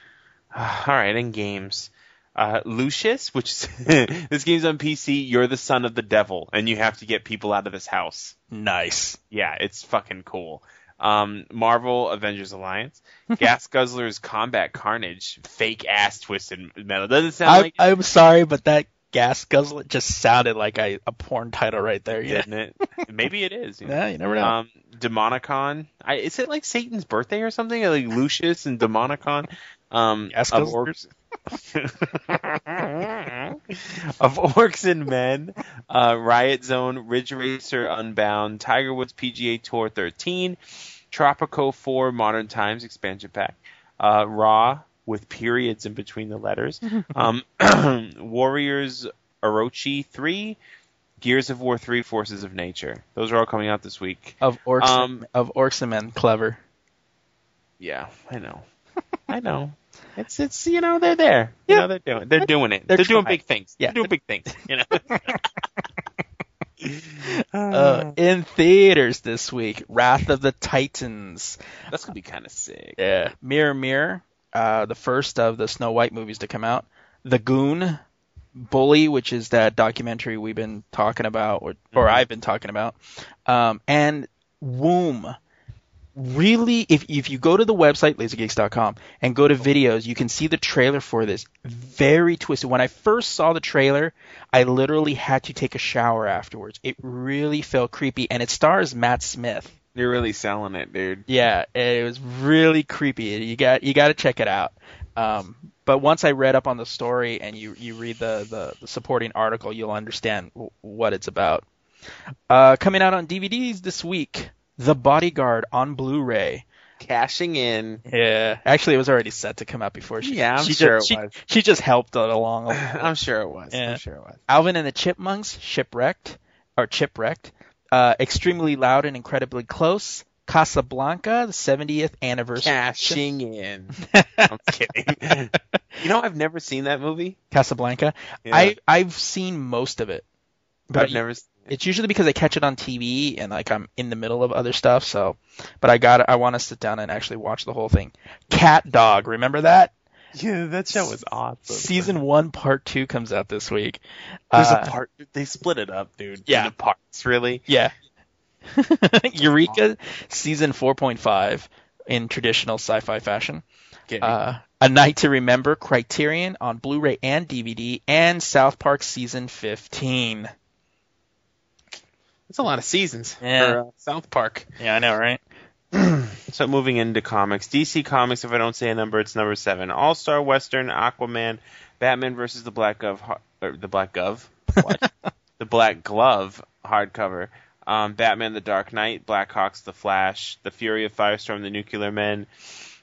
All right, in games. Uh, Lucius, which is this game's on PC. You're the son of the devil, and you have to get people out of this house. Nice. Yeah, it's fucking cool. Um, Marvel Avengers Alliance, Gas Guzzlers Combat Carnage, fake ass twisted metal. Doesn't sound I, like it, I'm sorry, but that gas guzzler just sounded like a, a porn title right there. Yeah, didn't it? Maybe it is. you know. yeah you never know. Um, Demonicon. I, is it like Satan's birthday or something? Like Lucius and Demonicon. Um, Gas guzzlers? orcs, of orcs and men. Uh, Riot Zone, Ridge Racer, Unbound, Tiger Woods PGA Tour 13, Tropico 4 Modern Times expansion pack, uh, Raw with periods in between the letters, um, Warriors Orochi 3. Gears of War 3 Forces of Nature. Those are all coming out this week. of orcs, um, of orcs and men, clever. Yeah, I know. I know. It's it's you know they're there. You Yeah. know they're doing they're doing it. They're They're, doing big things. Yeah. They're doing big things. You know. Uh, in theaters this week, Wrath of the Titans. That's gonna be kind of sick. Yeah, Mirror Mirror, uh, the first of the Snow White movies to come out. The Goon, Bully, which is that documentary we've been talking about, or, or Mhm. I've been talking about, um, and Womb. Really, if if you go to the website lazygeeks.com and go to videos, you can see the trailer for this. Very twisted. When I first saw the trailer, I literally had to take a shower afterwards. It really felt creepy, and it stars Matt Smith. You're really selling it, dude. Yeah, it was really creepy. You got you got to check it out. Um, but once I read up on the story and you you read the the, the supporting article, you'll understand w- what it's about. Uh, coming out on DVDs this week, The Bodyguard on Blu-ray. Cashing in. Yeah, actually, it was already set to come out before she. Yeah, I'm she sure just, it was. She just helped it along. I'm sure it was. Yeah. I'm sure it was. Alvin and the Chipmunks, Shipwrecked, or Chipwrecked, uh, Extremely Loud and Incredibly Close, Casablanca, the 70th anniversary. Cashing in. I'm kidding. You know, I've never seen that movie. Casablanca. Yeah. I I've seen most of it, but I've never. It's usually because I catch it on TV and like I'm in the middle of other stuff. So, but I got I want to sit down and actually watch the whole thing. CatDog, remember that? Yeah, that show was awesome. Season one, part two comes out this week. There's Uh, a part. They split it up, dude. Yeah. parts, really. Yeah. Eureka, season 4.5 in traditional sci-fi fashion. Okay. Uh, a Night to Remember, Criterion on Blu-ray and DVD, and South Park season 15. That's a lot of seasons Yeah. for uh, South Park. Yeah, I know, right? So moving into comics, DC Comics. If I don't say a number, it's number seven. All Star Western, Aquaman, Batman versus the Black Glove, or the Black Glove, what? the Black Glove hardcover. Um, Batman: The Dark Knight, Blackhawks, The Flash, The Fury of Firestorm, The Nuclear Men,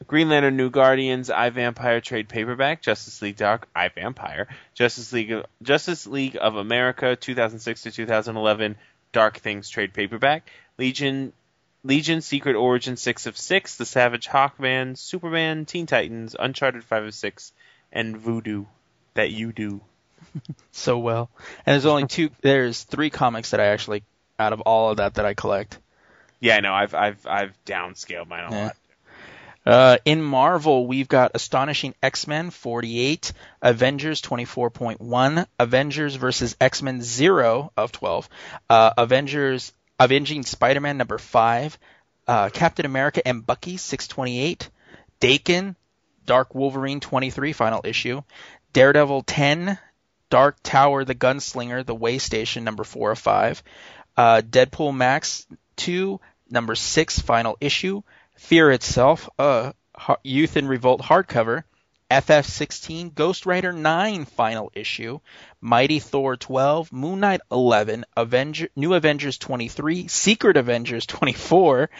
Green Lantern, New Guardians, I Vampire trade paperback, Justice League Dark, I Vampire, Justice League, Justice League of America, 2006 to 2011, Dark Things trade paperback, Legion, Legion, Secret Origin 6 of 6, The Savage Hawkman, Superman, Teen Titans, Uncharted 5 of 6, and Voodoo, that you do. So well. And there's only two, there's three comics that I actually, out of all of that, that I collect. Yeah, I know. I've I've I've downscaled mine a Yeah. lot. Uh, in Marvel, we've got Astonishing X-Men 48, Avengers 24.1, Avengers versus X-Men 0 of 12, uh, Avengers Avenging Spider-Man number 5, uh, Captain America and Bucky 628, Daken, Dark Wolverine 23 final issue, Daredevil 10, Dark Tower the Gunslinger, The Way Station number 4 of 5, uh, Deadpool Max 2, number 6 final issue, Fear Itself, uh, Youth in Revolt hardcover, FF16, Ghost Rider 9 final issue, Mighty Thor 12, Moon Knight 11, Avenger, New Avengers 23, Secret Avengers 24,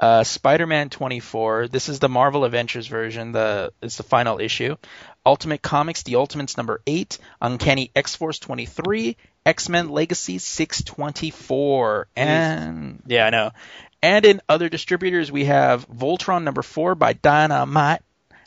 uh, Spider-Man 24. This is the Marvel Adventures version. The it's the final issue. Ultimate Comics, The Ultimates number 8, Uncanny X-Force 23, X-Men Legacy 624. And yeah, I know. And in other distributors, we have Voltron number 4 by Dynamite.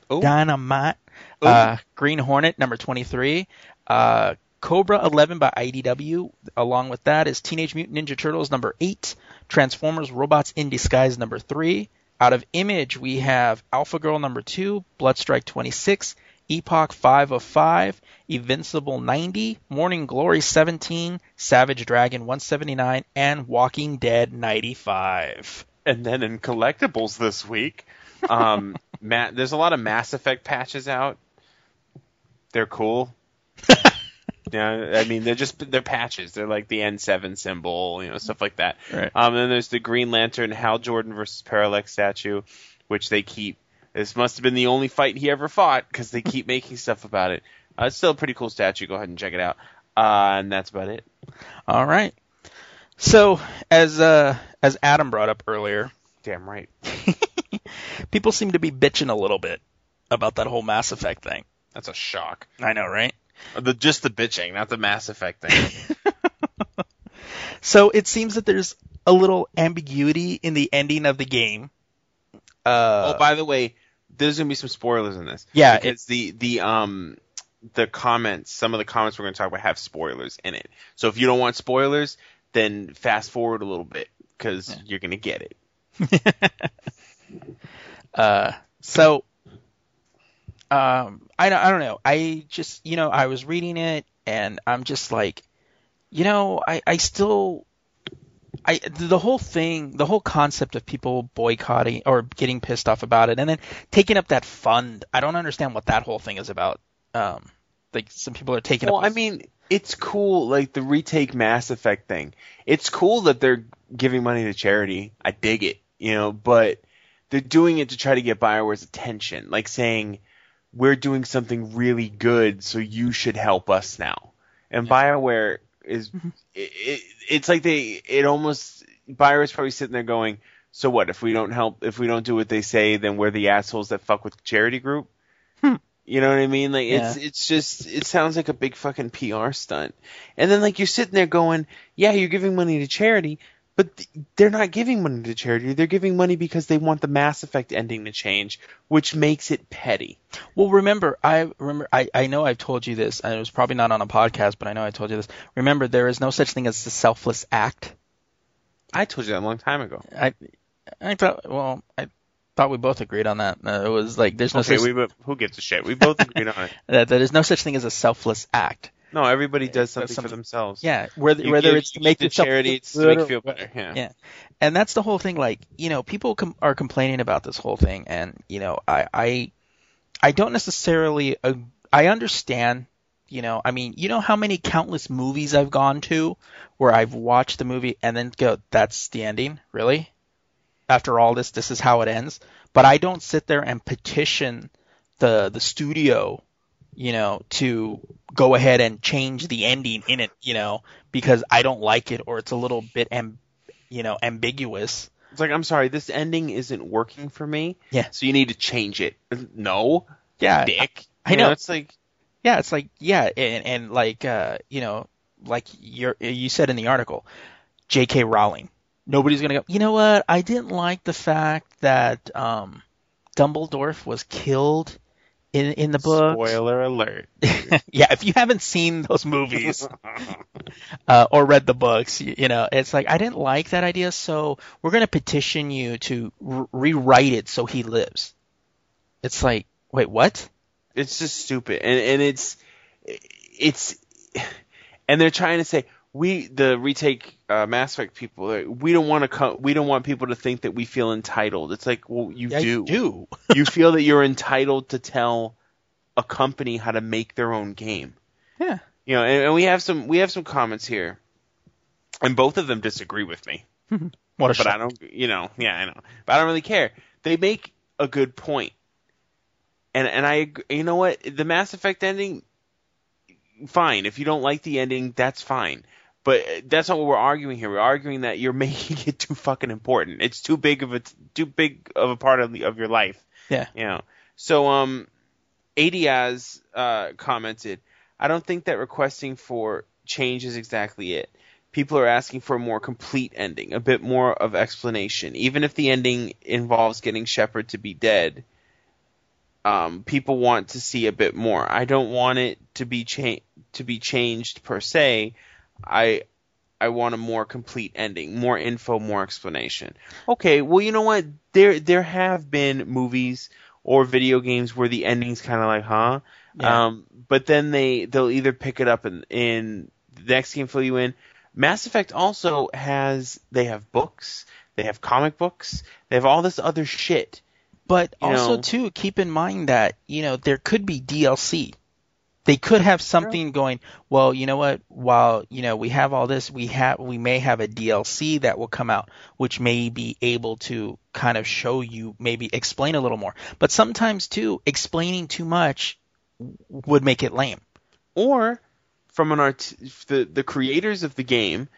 Oh. Dynamite. Uh, Green Hornet number 23. Uh, Cobra 11 by IDW. Along with that is Teenage Mutant Ninja Turtles number 8. Transformers Robots in Disguise number 3. Out of Image, we have Alpha Girl number 2, Bloodstrike 26, Epoch 5 of 5, Invincible 90, Morning Glory 17, Savage Dragon 179, and Walking Dead 95. And then in collectibles this week, um, there's a lot of Mass Effect patches out. They're cool. yeah, I mean they're just they're patches. They're like the N7 symbol, you know, stuff like that. Right. Um, then there's the Green Lantern Hal Jordan versus Parallax statue, which they keep. This must have been the only fight he ever fought because they keep making stuff about it. Uh, it's still a pretty cool statue. Go ahead and check it out. Uh, and that's about it. All right. So, as uh, as Adam brought up earlier, Damn right. people seem to be bitching a little bit about that whole Mass Effect thing. That's a shock. I know, right? The just the bitching, not the Mass Effect thing. So it seems that there's a little ambiguity in the ending of the game. Uh, oh, by the way, there's gonna be some spoilers in this. Yeah, because the the um the comments, some of the comments we're gonna talk about have spoilers in it. So if you don't want spoilers, then fast forward a little bit because you're gonna get it. Uh, so, um, I don't, I don't know. I just, you know, I was reading it and I'm just like, you know, I, I still, I, the whole thing, the whole concept of people boycotting or getting pissed off about it and then taking up that fund. I don't understand what that whole thing is about. Um, like some people are taking up. Well, up. I mean, it's cool, like the retake Mass Effect thing. It's cool that they're giving money to charity. I dig it, you know, but they're doing it to try to get Bioware's attention, like saying we're doing something really good, so you should help us now. And Bioware is, mm-hmm. it, it, it's like they, it almost Bioware's probably sitting there going, so what if we don't help, if we don't do what they say, then we're the assholes that fuck with charity group. Hmm. You know what I mean? Like it's it's just it sounds like a big fucking PR stunt. And then like you're sitting there going, yeah, you're giving money to charity, But th- they're not giving money to charity. They're giving money because they want the Mass Effect ending to change, which makes it petty. Well, remember, I remember, I, I know I've told you this, and it was probably not on a podcast, but I know I told you this. Remember, there is no such thing as the selfless act. I told you that a long time ago. I, I thought, well, I thought we both agreed on that. Uh, it was like there's no Okay, such we who gives a shit? We both agreed on it. that there is no such thing as a selfless act. No, everybody does something, for themselves. Yeah, whether You whether give- it's to make the charity, feel it's to make you feel better. Yeah. yeah, and that's the whole thing. Like you know, people com- are complaining about this whole thing, and you know, I I I don't necessarily uh, I understand. You know, I mean, you know how many countless movies I've gone to where I've watched the movie and then go, "That's the ending, really." After all this, this is how it ends. But I don't sit there and petition the the studio you know, to go ahead and change the ending in it, you know, because I don't like it or it's a little bit, am, you know, ambiguous. It's like I'm sorry, this ending isn't working for me. Yeah. So you need to change it. No, Yeah, dick. I You know. It's like yeah, it's like yeah, and, and like uh, you know, like you're you said in the article, J.K. Rowling. Nobody's gonna go. You know what? I didn't like the fact that um, Dumbledore was killed in in the book. spoiler alert. yeah, if you haven't seen those movies uh, or read the books, you, you know, it's like I didn't like that idea, so we're going to petition you to r- rewrite it so he lives. It's like, wait, what? It's just stupid, and and it's it's and they're trying to say we the retake uh, Mass Effect people we don't want to co- we don't want people to think that we feel entitled. It's like well you Yeah, do you do. you feel that you're entitled to tell a company how to make their own game. Yeah. You know, and, and we have some we have some comments here, and both of them disagree with me. What a but I don't, you know, yeah, I know, but I don't really care. They make a good point, and and I, you know what, the Mass Effect ending, fine. If you don't like the ending, that's fine. But uh, that's not what we're arguing here. We're arguing that you're making it too fucking important. It's too big of a too big of a part of the, of your life. Yeah. You know. So um, Adiaz uh, commented, I don't think that requesting for change is exactly it. People are asking for a more complete ending, a bit more of explanation. Even if the ending involves getting Shepard to be dead, um, people want to see a bit more. I don't want it to be cha- to be changed per se. I I want a more complete ending, more info, more explanation. Okay, well you know what? There there have been movies or video games where the ending's kind of like, huh? Yeah. Um, but then they they'll either pick it up in in the next game fill you in. Mass Effect also has they have books, they have comic books, they have all this other shit. But You also know. too, keep in mind that you know there could be DLC. They could have something going. Well, you know what? While you know we have all this, we have we may have a DLC that will come out, which may be able to kind of show you, maybe explain a little more. But sometimes too, explaining too much would make it lame. or from an art the the creators of the game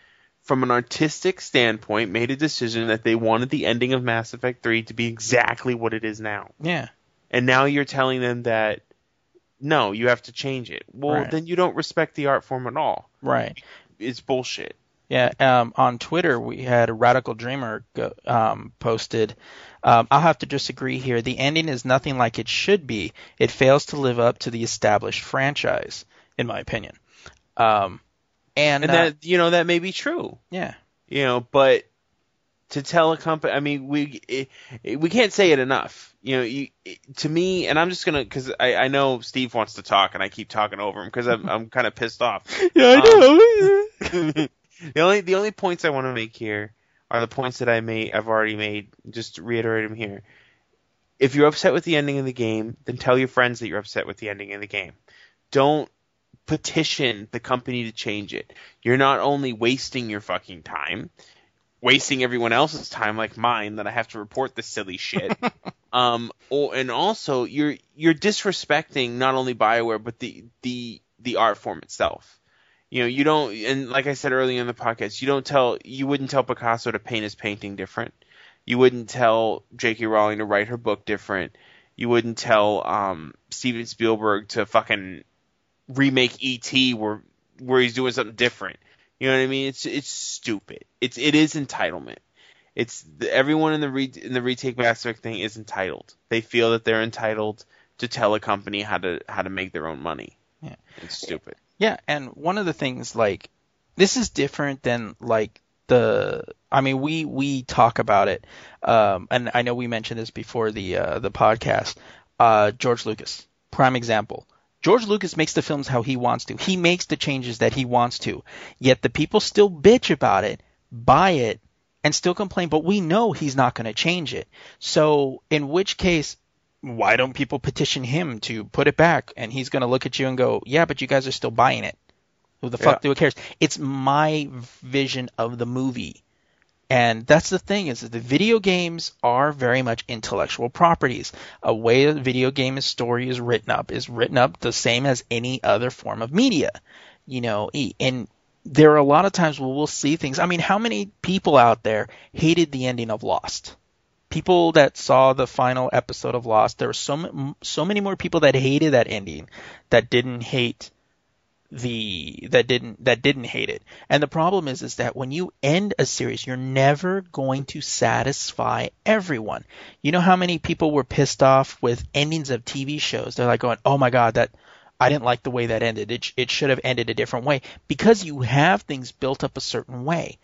from an artistic standpoint made a decision that they wanted the ending of Mass Effect 3 to be exactly what it is now. Yeah. And now you're telling them that no, you have to change it. Well, Right. then you don't respect the art form at all. Right. It's bullshit. Yeah, um, on Twitter we had a radical dreamer go, um, posted. Um, I'll have to disagree here. The ending is nothing like it should be. It fails to live up to the established franchise, in my opinion. Um, and, And uh, that you know that may be true. yeah, you know, but to tell a company, I mean, we it, it- we can't say it enough. You know, you, it- to me, and I'm just gonna because I, I know Steve wants to talk, and I keep talking over him because I'm I'm kind of pissed off. yeah, I know um, the only the only points I want to make here are the points that I made I've already made. Just to reiterate them here. If you're upset with the ending of the game, then tell your friends that you're upset with the ending of the game. Don't petition the company to change it. You're not only wasting your fucking time, wasting everyone else's time like mine that I have to report this silly shit. um or, and also you're you're disrespecting not only BioWare but the the the art form itself. You know, you don't and like I said earlier in the podcast, you don't tell you wouldn't tell Picasso to paint his painting different. You wouldn't tell J.K. Rowling to write her book different. You wouldn't tell um Steven Spielberg to fucking remake E.T. where where he's doing something different. You know what I mean? It's it's stupid. It's it is entitlement. It's the, everyone in the re, in the retake Mass thing is entitled. They feel that they're entitled to tell a company how to how to make their own money. Yeah. It's stupid. Yeah, and one of the things like this is different than like the I mean we we talk about it um and I know we mentioned this before the uh the podcast uh George Lucas prime example George Lucas makes the films how he wants to he makes the changes that he wants to yet the people still bitch about it buy it and still complain but we know he's not going to change it so in which case why don't people petition him to put it back and he's going to look at you and go yeah but you guys are still buying it who the fuck Yeah. do cares? It's my vision of the movie. And that's the thing is that the video games are very much intellectual properties. A way a video game story is written up is written up the same as any other form of media. You know, and there are a lot of times where we'll see things. I mean, how many people out there hated the ending of Lost? People that saw the final episode of Lost, there were so so many more people that hated that ending that didn't hate the that didn't that didn't hate it. And the problem is is that when you end a series, you're never going to satisfy everyone. You know how many people were pissed off with endings of TV shows? They're like going, "Oh my god, that I didn't like the way that ended. It it should have ended a different way." Because you have things built up a certain way.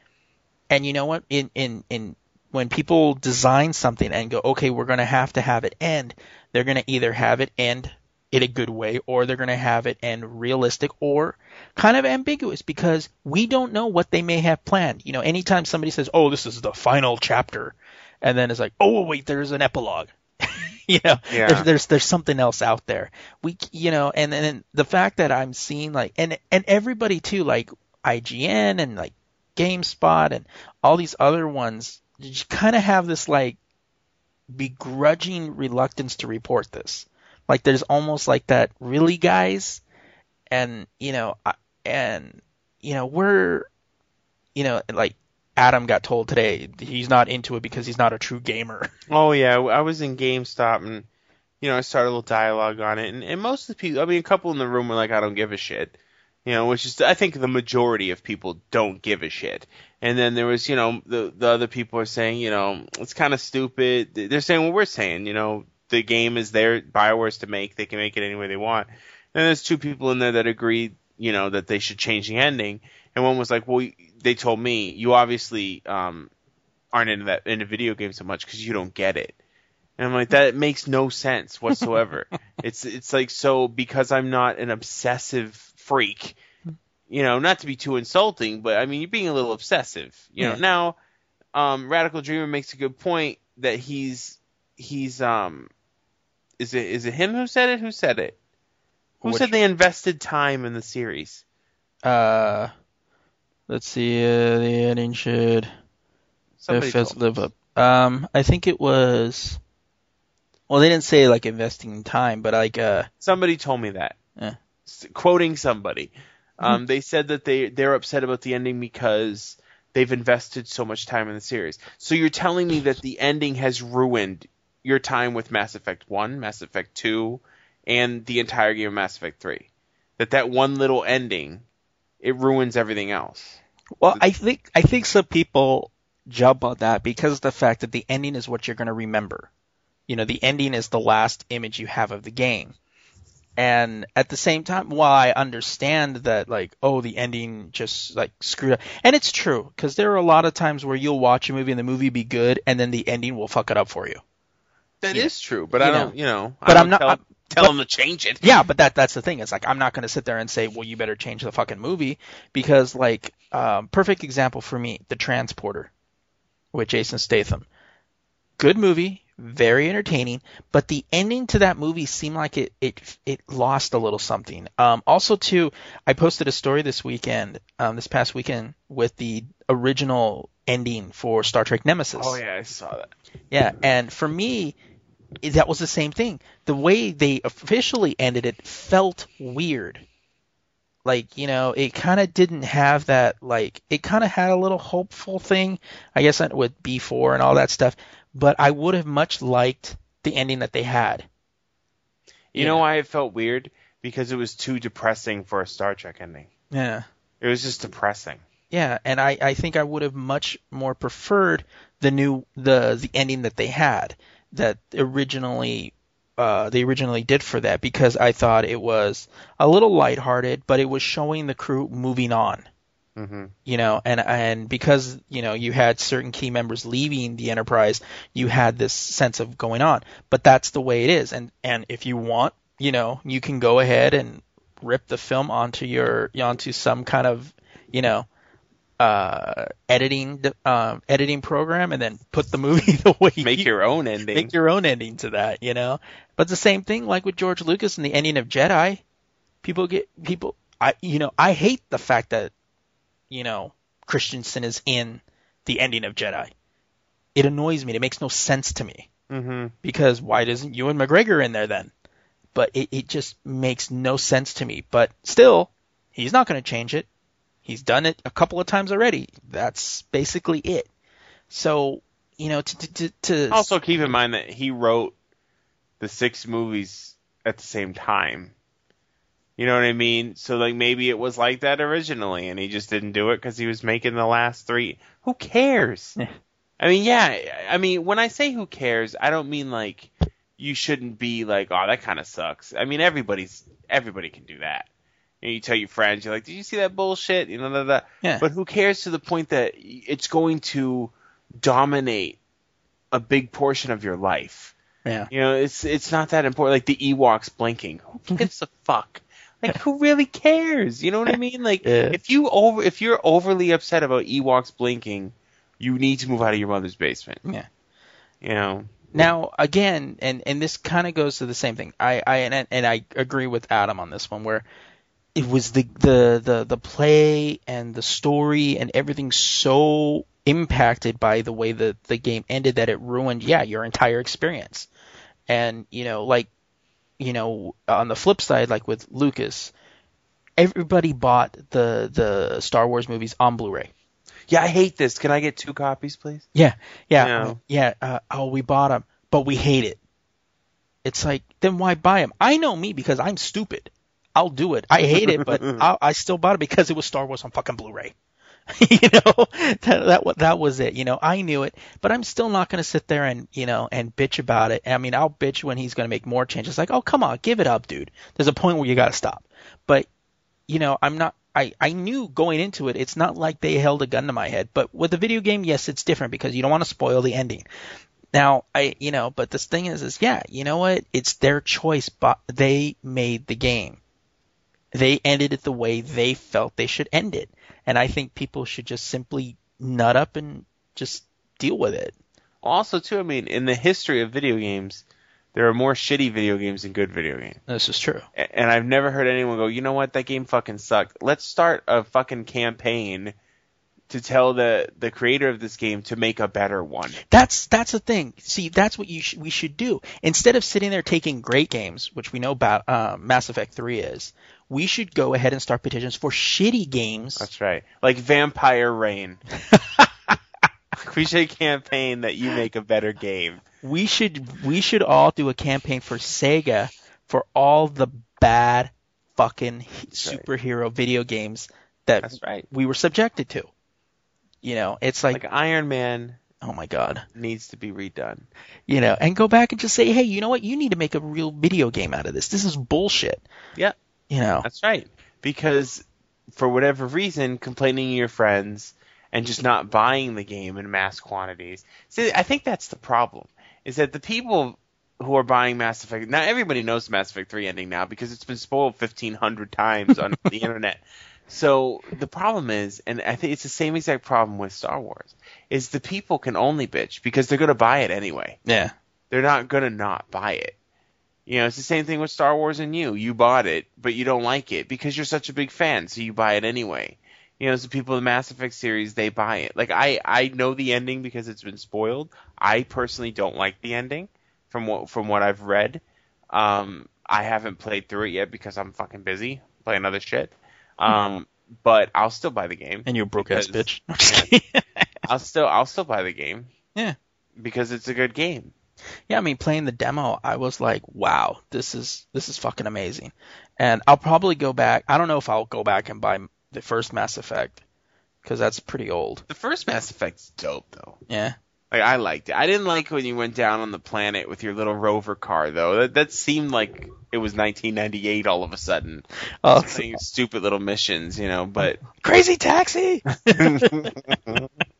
And you know what? In in in when people design something and go, "Okay, we're going to have to have it end," they're going to either have it end in a good way or they're going to have it end realistic or kind of ambiguous because we don't know what they may have planned. You know, anytime somebody says, "Oh, this is the final chapter," and then it's like, "Oh, wait, there's an epilogue." you know, Yeah. there's, there's there's something else out there. We, you know, and then the fact that I'm seeing like, and and everybody too, like IGN and like GameSpot and all these other ones, kind of have this like begrudging reluctance to report this. Like there's almost like that, really, guys, and you know, and you know, we're, you know, like Adam got told today he's not into it because he's not a true gamer. Oh yeah, I was in GameStop and you know I started a little dialogue on it, and, and most of the people, I mean, a couple in the room were like, "I don't give a shit," you know, which is I think the majority of people don't give a shit. And then there was, you know, the the other people are saying, you know, it's kind of stupid. They're saying what we're saying, you know, the game is their Bioware's to make, they can make it any way they want. And there's two people in there that agree, you know, that they should change the ending, and one was like, well, they told me you obviously um aren't into that into video games so much because you don't get it. And I'm like, that makes no sense whatsoever. it's it's like so because I'm not an obsessive freak, you know, not to be too insulting, but I mean you're being a little obsessive. You know, Yeah. now um Radical Dreamer makes a good point that he's he's um is it is it him who said it? Who said it? Who Which- said they invested time in the series? Uh, let's see, uh, the ending should Somebody live us. up. Um, I think it was. Well, they didn't say like investing in time, but like uh, Somebody told me that. Yeah. S- Quoting somebody. Um, they said that they they're upset about the ending because they've invested so much time in the series. So you're telling me that the ending has ruined your time with Mass Effect 1, Mass Effect 2, and the entire game of Mass Effect 3. That that one little ending it ruins everything else. Well, I think I think some people jump on that because of the fact that the ending is what you're going to remember. You know, the ending is the last image you have of the game. And at the same time, while I understand that, like, oh, the ending just like screwed up, and it's true because there are a lot of times where you'll watch a movie and the movie be good, and then the ending will fuck it up for you. That Yeah. is true, but You I don't, you know, But I I'm not- tell, I'm- tell but- them to change it. Yeah, but that that's the thing. It's like I'm not going to sit there and say, "Well, you better change the fucking movie," because like um, perfect example for me, The Transporter with Jason Statham. Good movie, very entertaining, but the ending to that movie seemed like it it it lost a little something. Um, also, too, I posted a story this weekend, um, this past weekend, with the original ending for Star Trek Nemesis. Oh yeah, I saw that. Yeah, and for me, i- that was the same thing. The way they officially ended it felt weird. Like, you know, it kind of didn't have that, like, it kind of had a little hopeful thing, I guess, with B4 and all that stuff, but I would have much liked the ending that they had. You Yeah. know why it felt weird? Because it was too depressing for a Star Trek ending. Yeah. It was just depressing. Yeah, and I, I think I would have much more preferred the new the the ending that they had that originally uh, they originally did for that because I thought it was a little lighthearted, but it was showing the crew moving on. Mm-hmm. You know, and and because you know you had certain key members leaving the Enterprise, you had this sense of going on. But that's the way it is, and and if you want, you know, you can go ahead and rip the film onto your onto some kind of you know uh, editing um, editing program and then put the movie the way Make you, your own ending. make your own ending to that, you know. But the same thing like with George Lucas and the ending of Jedi. People get people I you know, I hate the fact that you know, Christensen is in the ending of Jedi. It annoys me. It makes no sense to me. mm-hmm. Because why doesn't Ewan McGregor in there then? But it, it just makes no sense to me. But still, he's not going to change it. He's done it a couple of times already. That's basically it. So, you know, to, to, to, to Also, keep in mind that he wrote the six movies at the same time. You know what I mean? So, like, maybe it was like that originally, and he just didn't do it because he was making the last three. Who cares? I mean, yeah. I mean, when I say who cares, I don't mean like you shouldn't be like, oh, that kind of sucks. I mean, everybody's everybody can do that. Know, you tell your friends, you're like, did you see that bullshit? You know, da. Yeah. But who cares to the point that it's going to dominate a big portion of your life? yeah. You know, it's it's not that important. Like the Ewoks blinking. Who gives a fuck? Like who really cares? You know what I mean? Like Yeah. if you over if you're overly upset about Ewoks blinking, you need to move out of your mother's basement. Yeah. You know. Now again, and and this kind of goes to the same thing. I I and, and I agree with Adam on this one where it was the the the the play and the story and everything so impacted by the way that the game ended that it ruined yeah your entire experience. And you know like you know on the flip side like with Lucas everybody bought the the Star Wars movies on Blu-ray. Yeah, I hate this. Can I get two copies, please? Yeah, yeah, Yeah. uh, yeah. Uh, oh, we bought them, but we hate it. It's like, then why buy them? I know me because I'm stupid. I'll do it. I hate it, but I, I still bought it because it was Star Wars on fucking Blu-ray. you know, that that that was it. You know, I knew it, but I'm still not going to sit there and you know and bitch about it. I mean, I'll bitch when he's going to make more changes. Like, oh come on, give it up, dude. There's a point where you got to stop. But you know, I'm not. I, I knew going into it, it's not like they held a gun to my head. But with a video game, yes, it's different because you don't want to spoil the ending. Now, I, you know, but this thing is, is yeah, you know what? It's their choice, but they made the game. They ended it the way they felt they should end it. And I think people should just simply nut up and just deal with it. Also, too, I mean, in the history of video games, there are more shitty video games than good video games. This is true. And I've never heard anyone go, you know what, that game fucking sucked. Let's start a fucking campaign to tell the the creator of this game to make a better one. That's that's the thing. See, that's what you sh- we should do. Instead of sitting there taking great games, which we know about uh, Mass Effect 3 is, we should go ahead and start petitions for shitty games. That's right. Like Vampire Rain. we should campaign that you make a better game. we should we should all do a campaign for Sega for all the bad fucking right. superhero video games that That's right. we were subjected to. You know, it's like, Like Iron Man oh my god, needs to be redone. you know, and go back and just say, hey, you know what? You need to make a real video game out of this. This is bullshit. Yeah. You know, That's right. Because for whatever reason, complaining to your friends and just not buying the game in mass quantities. See, I think that's the problem. Is that the people who are buying Mass Effect now everybody knows Mass Effect 3 ending now because it's been spoiled 1500 times on the internet. So the problem is, and I think it's the same exact problem with Star Wars, is the people can only bitch because they're going to buy it anyway yeah, they're not gonna not buy it. You know, it's the same thing with Star Wars and you. You bought it, but you don't like it because you're such a big fan, so you buy it anyway. You know, so people in the Mass Effect series, they buy it. Like I, I know the ending because it's been spoiled. I personally don't like the ending from what from what I've read. Um, I haven't played through it yet because I'm fucking busy playing other shit. Um, but I'll still buy the game. and you broke ass bitch. Kidding. I'll still I'll still buy the game. Yeah. Because it's a good game. Yeah, I mean, playing the demo, I was like, wow, this is this is fucking amazing. And I'll probably go back. I don't know if I'll go back and buy the first Mass Effect because that's pretty old. The first Mass Effect's dope though. Yeah. Like I liked it. I didn't like when you went down on the planet with your little rover car though. That that seemed like it was 1998 all of a sudden. Oh, stupid little missions, you know. But crazy taxi.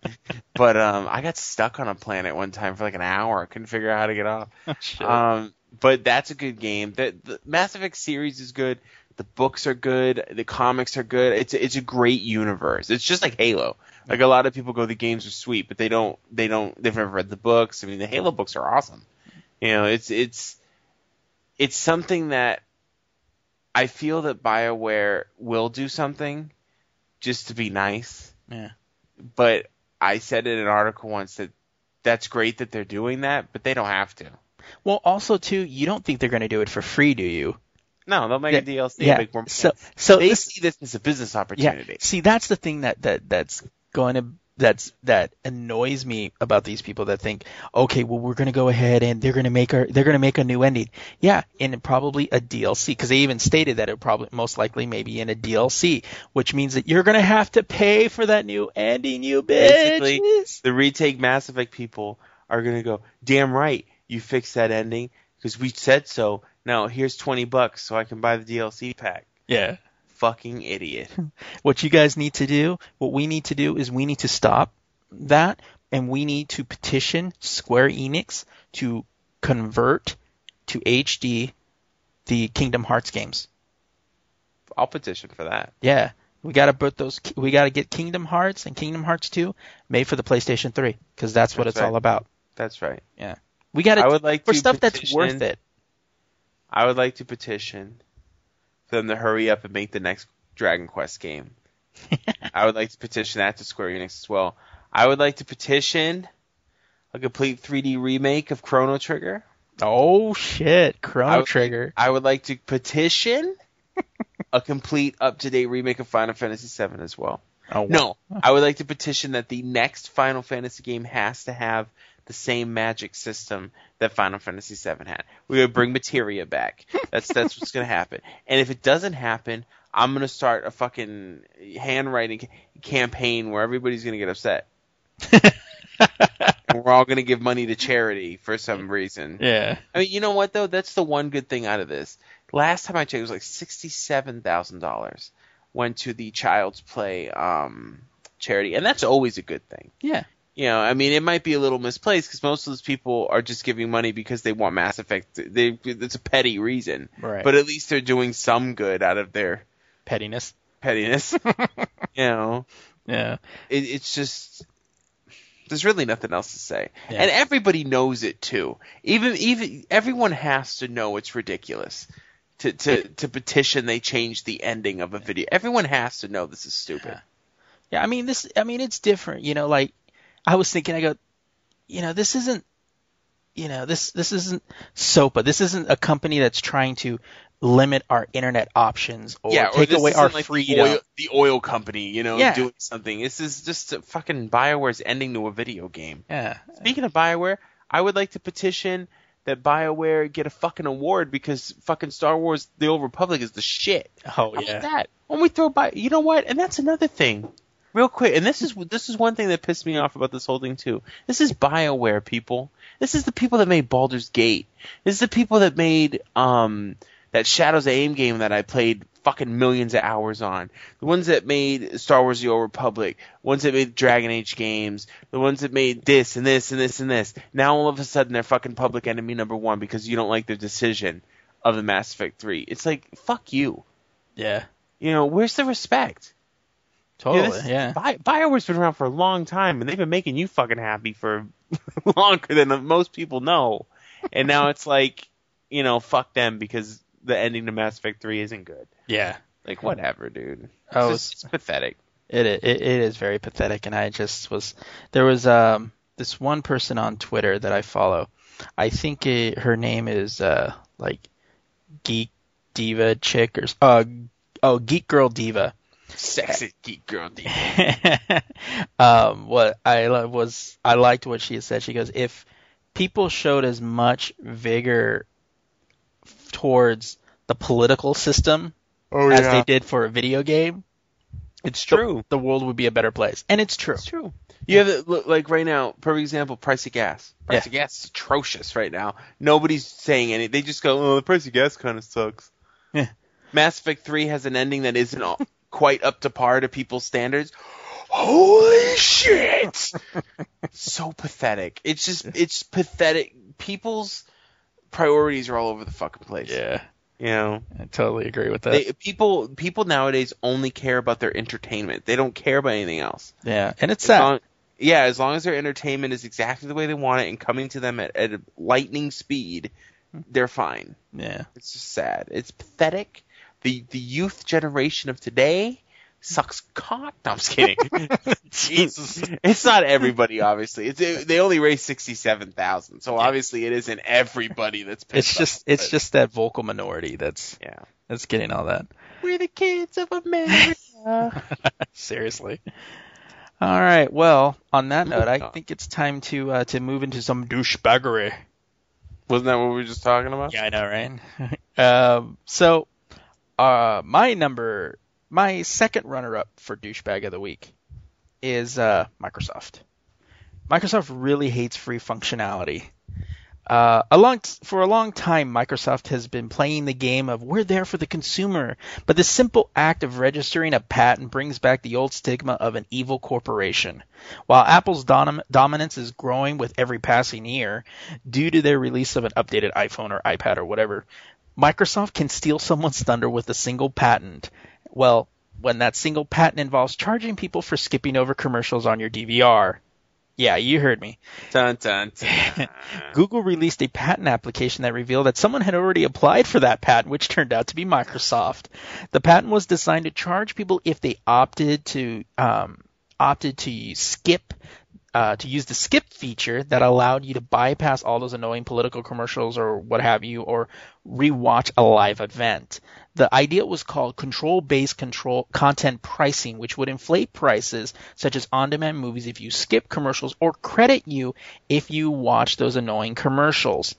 but um, I got stuck on a planet one time for like an hour. I couldn't figure out how to get off. Um, but that's a good game. The, the Mass Effect series is good. The books are good. The comics are good. It's a, it's a great universe. It's just like Halo. Like a lot of people go, the games are sweet, but they don't they don't they've never read the books. I mean, the Halo books are awesome. You know, it's it's it's something that I feel that BioWare will do something just to be nice. Yeah. But I said in an article once that that's great that they're doing that, but they don't have to. Well, also too, you don't think they're going to do it for free, do you? No, they'll make a DLC yeah. and make more. So, so they this- see this as a business opportunity. Yeah. opportunity. See, that's the thing that that that's going to that's that annoys me about these people that think, okay, well, we're going to go ahead and they're going to make our they're going to make a new ending. Yeah, and probably a DLC because they even stated that it probably most likely maybe in a DLC, which means that you're going to have to pay for that new ending, you Basically, the retake Mass Effect people are gonna go, damn right, you fixed that ending because we said so. Now here's twenty bucks so I can buy the DLC pack. Yeah. Fucking idiot. What you guys need to do, what we need to do is we need to stop that and we need to petition Square Enix to convert to HD the Kingdom Hearts games. I'll petition for that. Yeah. We got to put those we got to get Kingdom Hearts and Kingdom Hearts 2 made for the PlayStation 3 cuz that's what That's it's right. all about. That's right. Yeah. We gotta. I would like for to stuff that's worth it. I would like to petition for them to hurry up and make the next Dragon Quest game. I would like to petition that to Square Enix as well. I would like to petition a complete 3D remake of Chrono Trigger. Oh shit, I Chrono would- Trigger. I would like to petition a complete up-to-date remake of Final Fantasy VII as well. Oh, No, I would like to petition that the next Final Fantasy game has to have the same magic system that Final Fantasy VII had. We're gonna bring materia back. That's that's what's gonna happen. And if it doesn't happen, I'm gonna start a fucking handwriting ca- campaign where everybody's gonna get upset. and we're all gonna give money to charity for some reason. Yeah. I mean, you know what though? That's the one good thing out of this. Last time I checked, it was like sixty-seven thousand dollars went to the Child's Play um, charity, and that's always a good thing. Yeah. You know, I mean, it might be a little misplaced because most of those people are just giving money because they want Mass Effect. They, it's a petty reason, Right. but at least they're doing some good out of their pettiness. pettiness. you know, Yeah. it, it's just there's really nothing else to say, Yeah. and everybody knows it too. Even even everyone has to know it's ridiculous to to to petition they change the ending of a video. Everyone has to know this is stupid. Yeah, I mean this I mean it's different, you know, like I was thinking I go you know, this isn't you know, this this isn't SOPA. This isn't a company that's trying to limit our internet options or yeah, take this away our like freedom. The oil, the oil company, you know, Yeah. doing something. This is just a fucking Bioware's ending to a video game. Yeah. Speaking of Bioware, I would like to petition that Bioware get a fucking award because fucking Star Wars: The Old Republic is the shit. Oh yeah. that? When we throw by, you know what? And that's another thing. Real quick, and this is this is one thing that pissed me off about this whole thing too. This is Bioware people. This is the people that made Baldur's Gate. This is the people that made um that Shadows of Amn game that I played fucking millions of hours on. The ones that made Star Wars: The Old Republic. Ones that made Dragon Age games. The ones that made this and this and this and this. Now all of a sudden they're fucking public enemy number one because you don't like their decision of the Mass Effect 3. It's like fuck you. Yeah. You know, where's the respect? Totally. this- Yeah. Bi- Bioware's been around for a long time, and they've been making you fucking happy for longer than most people know. And now it's like, you know, fuck them because the ending to Mass Effect 3 isn't good. Yeah. Like, whatever, dude. It's, Oh, just, it's pathetic. It, it it is very pathetic, and I just was there was um this one person on Twitter that I follow. I think it, her name is uh like Geek Diva Chick or uh oh Geek Girl Diva. Sexy geek girl. dude. um, what I li- was I liked what she said. She goes, if people showed as much vigor towards the political system Oh, as they did for a video game, It's true. The, world would be a better place, and it's true. It's true. You have the- look, like right now, perfect example, price of gas. Price Yeah. of gas is atrocious right now. Nobody's saying any. They just go, "Oh, the price of gas kind of sucks." Yeah. Mass Effect 3 has an ending that isn't all, quite up to par to people's standards. Holy shit! so pathetic. It's just it's pathetic. People's priorities are all over the fucking place. Yeah, You know, I totally agree with that. they, people people nowadays only care about their entertainment. They don't care about anything else. yeah, and it's As sad. long- yeah, as long as their entertainment is exactly the way they want it and coming to them at, at a lightning speed, hmm. they're fine. yeah, It's just sad. It's pathetic. The the youth generation of today sucks cock. No, I'm just kidding. Jesus, it's not everybody. Obviously, it's they only raised sixty seven thousand, so obviously it isn't everybody that's. Pissed it's just off, it's but, just that vocal minority that's yeah. that's getting all that. We're the kids of America. Seriously. All right. Well, on that note, I think it's time to uh, to move into some douchebaggery. Wasn't that what we were just talking about? Yeah, I know, right? um, so, uh, my number, my second runner-up for douchebag of the week is uh, Microsoft. Microsoft really hates free functionality. Uh, a long, for a long time, Microsoft has been playing the game of we're there for the consumer, but the simple act of registering a patent brings back the old stigma of an evil corporation. While Apple's dom- dominance is growing with every passing year due to their release of an updated iPhone or iPad or whatever, Microsoft can steal someone's thunder with a single patent. Well, when that single patent involves charging people for skipping over commercials on your DVR. Yeah, you heard me. Dun, dun, dun. Google released a patent application that revealed that someone had already applied for that patent, which turned out to be Microsoft. The patent was designed to charge people if they opted to um, opted to skip uh, to use the skip feature that allowed you to bypass all those annoying political commercials or what have you, or rewatch a live event. The idea was called control-based control content pricing, which would inflate prices such as on-demand movies if you skip commercials or credit you if you watch those annoying commercials.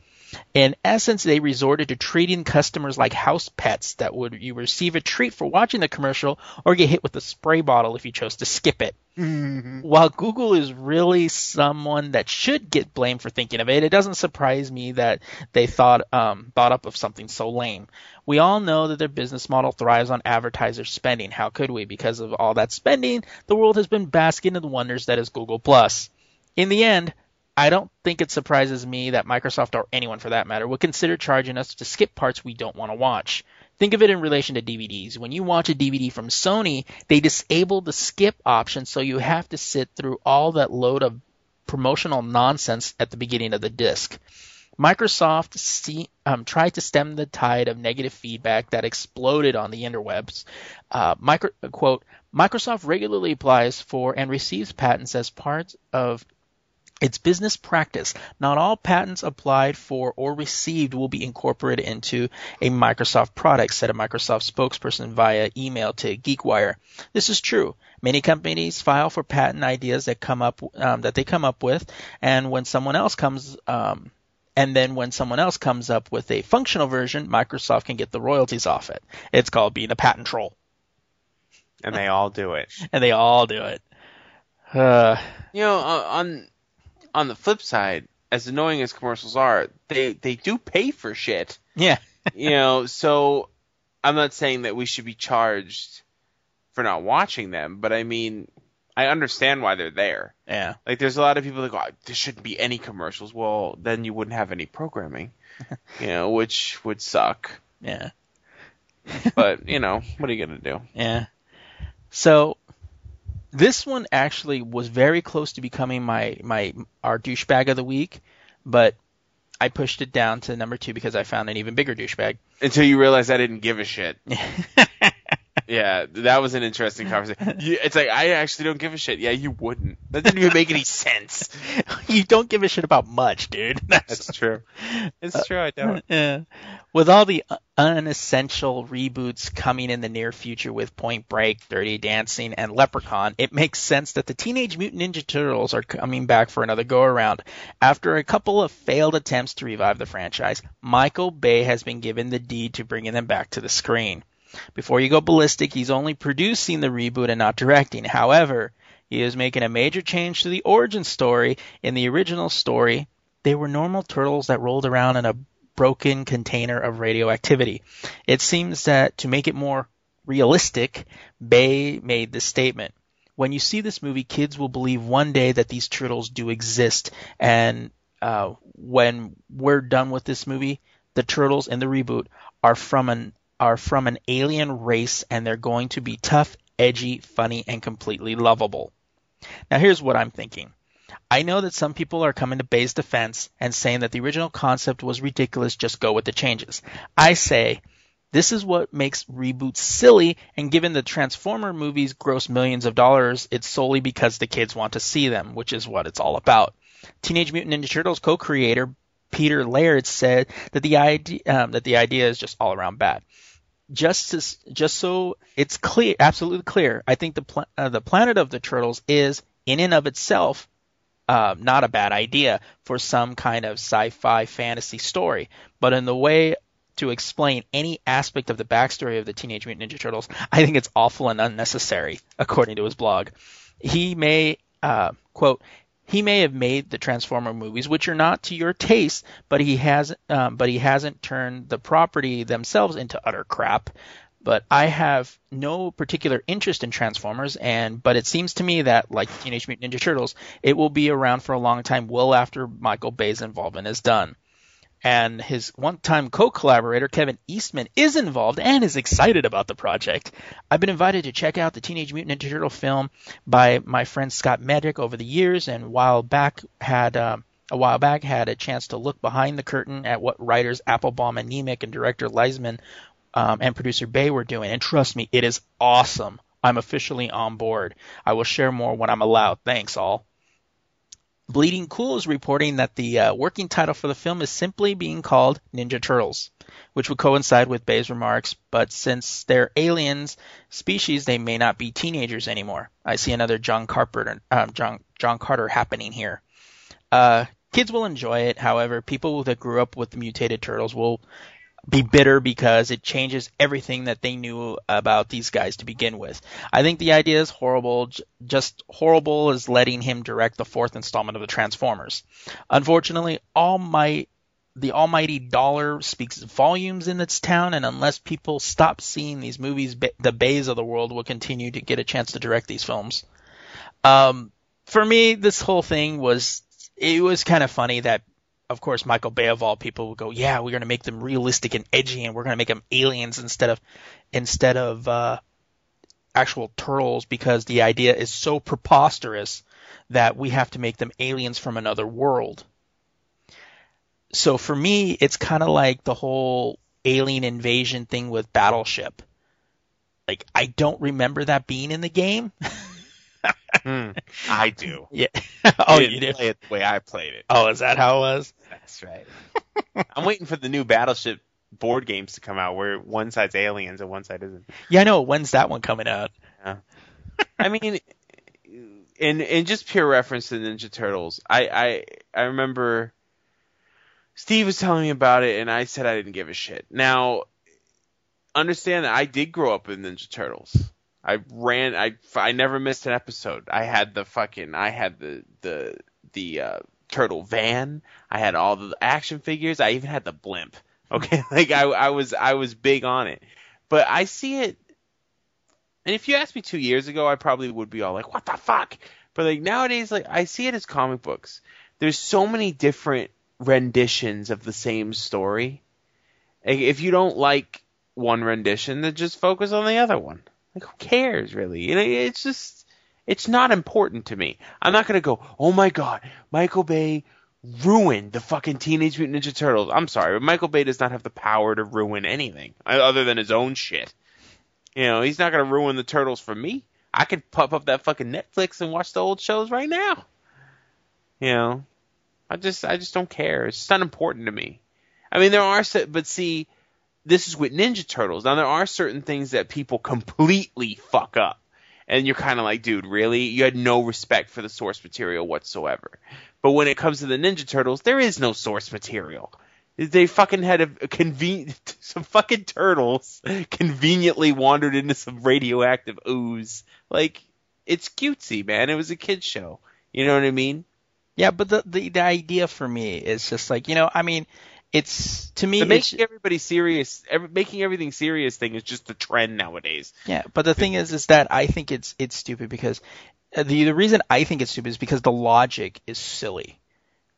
In essence, they resorted to treating customers like house pets that would you receive a treat for watching the commercial or get hit with a spray bottle if you chose to skip it. While Google is really someone that should get blamed for thinking of it, it doesn't surprise me that they thought um, thought up of something so lame. We all know that their business model thrives on advertiser spending. How could we? Because of all that spending, the world has been basking in the wonders that is Google Plus. In the end, I don't think it surprises me that Microsoft or anyone for that matter would consider charging us to skip parts we don't want to watch. Think of it in relation to DVDs. When you watch a DVD from Sony, they disable the skip option so you have to sit through all that load of promotional nonsense at the beginning of the disc. Microsoft see, um, tried to stem the tide of negative feedback that exploded on the interwebs. Uh, micro, quote, Microsoft regularly applies for and receives patents as part of its business practice. Not all patents applied for or received will be incorporated into a Microsoft product, said a Microsoft spokesperson via email to GeekWire. This is true. Many companies file for patent ideas that come up um, that they come up with, and when someone else comes um, and then when someone else comes up with a functional version, Microsoft can get the royalties off it. It's called being a patent troll, and they all do it. and they all do it. Uh, You know, uh, on on the flip side, as annoying as commercials are, they they do pay for shit. yeah, You know, so I'm not saying that we should be charged for not watching them, but I mean, I understand why they're there. yeah, Like, there's a lot of people that go, oh, there shouldn't be any commercials. Well, then you wouldn't have any programming, you know, which would suck. yeah. But you know, what are you gonna do? Yeah. So this one actually was very close to becoming my my our douchebag of the week, but I pushed it down to number two because I found an even bigger douchebag. Until you realize I didn't give a shit. Yeah, that was an interesting conversation. You, it's like I actually don't give a shit. Yeah, you wouldn't. That didn't even make any sense. you don't give a shit about much, dude. That's, true. It's uh, true. I don't. yeah. With all the unessential reboots coming in the near future with Point Break, Dirty Dancing, and Leprechaun, it makes sense that the Teenage Mutant Ninja Turtles are coming back for another go around. After a couple of failed attempts to revive the franchise, Michael Bay has been given the deed to bringing them back to the screen. Before you go ballistic, he's only producing the reboot and not directing. However, he is making a major change to the origin story. In the original story, they were normal turtles that rolled around in a broken container of radioactivity. It seems that to make it more realistic, Bay made this statement. When you see this movie, kids will believe one day that these turtles do exist. And uh, when we're done with this movie, the turtles in the reboot are from an are from an alien race, and they're going to be tough, edgy, funny, and completely lovable. Now, here's what I'm thinking. I know that some people are coming to Bay's defense and saying that the original concept was ridiculous, just go with the changes. I say, this is what makes reboots silly, and given the Transformer movies gross millions of dollars, it's solely because the kids want to see them, which is what it's all about. Teenage Mutant Ninja Turtles co-creator Peter Laird said that the idea um, that the idea is just all around bad. Just to, just so it's clear, absolutely clear, I think the pl- uh, the Planet of the Turtles is in and of itself uh, not a bad idea for some kind of sci-fi fantasy story. But in the way to explain any aspect of the backstory of the Teenage Mutant Ninja Turtles, I think it's awful and unnecessary, according to his blog. He may, uh, quote, he may have made the Transformer movies, which are not to your taste, but he has, um, but he hasn't turned the property themselves into utter crap. But I have no particular interest in Transformers, and but it seems to me that like Teenage Mutant Ninja Turtles, it will be around for a long time, well after Michael Bay's involvement is done and his one-time co-collaborator Kevin Eastman is involved and is excited about the project. I've been invited to check out the Teenage Mutant Ninja Turtle film by my friend Scott Mednick over the years, and while back had um, a while back had a chance to look behind the curtain at what writers Appelbaum and Nemec and director Leisman um, and producer Bay were doing, and trust me, it is awesome. I'm officially on board. I will share more when I'm allowed. Thanks all. Bleeding Cool is reporting that the uh, working title for the film is simply being called Ninja Turtles, which would coincide with Bay's remarks, but since they're aliens species, they may not be teenagers anymore. I see another John Carpenter, um, John, John Carter happening here. Uh, kids will enjoy it, however, people that grew up with the mutated turtles will be bitter because it changes everything that they knew about these guys to begin with. I think the idea is horrible, just horrible as letting him direct the fourth installment of the Transformers. Unfortunately, all my the almighty dollar speaks volumes in its town, and unless people stop seeing these movies, the Bays of the world will continue to get a chance to direct these films. Um, for me, this whole thing was it was kind of funny that of course, Michael Bay of all people would go, "Yeah, we're going to make them realistic and edgy, and we're going to make them aliens instead of instead of uh, actual turtles because the idea is so preposterous that we have to make them aliens from another world." So for me, it's kind of like the whole alien invasion thing with Battleship. Like I don't remember that being in the game. Hmm, I do. Yeah. oh, you didn't play it the way I played it. Oh, is that how it was? That's right. I'm waiting for the new Battleship board games to come out where one side's aliens and one side isn't. Yeah, I know. When's that one coming out? Yeah. I mean, in in just pure reference to Ninja Turtles, I I I remember Steve was telling me about it, and I said I didn't give a shit. Now, understand that I did grow up with Ninja Turtles. I ran. I I never missed an episode. I had the fucking. I had the the the uh, turtle van. I had all the action figures. I even had the blimp. Okay, like I I was I was big on it. But I see it. And if you asked me two years ago, I probably would be all like, "What the fuck?" But like nowadays, like I see it as comic books. There's so many different renditions of the same story. If you don't like one rendition, then just focus on the other one. Like, who cares, really? You know, it's just, it's not important to me. I'm not gonna go, oh my god, Michael Bay ruined the fucking Teenage Mutant Ninja Turtles. I'm sorry, but Michael Bay does not have the power to ruin anything uh, other than his own shit. You know, he's not gonna ruin the Turtles for me. I could pop up that fucking Netflix and watch the old shows right now. You know, I just, I just don't care. It's not important to me. I mean, there are, but see, this is with Ninja Turtles. Now there are certain things that people completely fuck up. And you're kind of like, dude, really? You had no respect for the source material whatsoever. But when it comes to the Ninja Turtles, there is no source material. They fucking had a, a convenient some fucking turtles conveniently wandered into some radioactive ooze. Like it's cutesy, man. It was a kids show. You know what I mean? Yeah, but the, the the idea for me is just like you know, I mean, it's to me, The making everybody serious, every, making everything serious thing is just the trend nowadays. yeah. But the thing is, is that I think it's it's stupid because uh, the the reason I think it's stupid is because the logic is silly.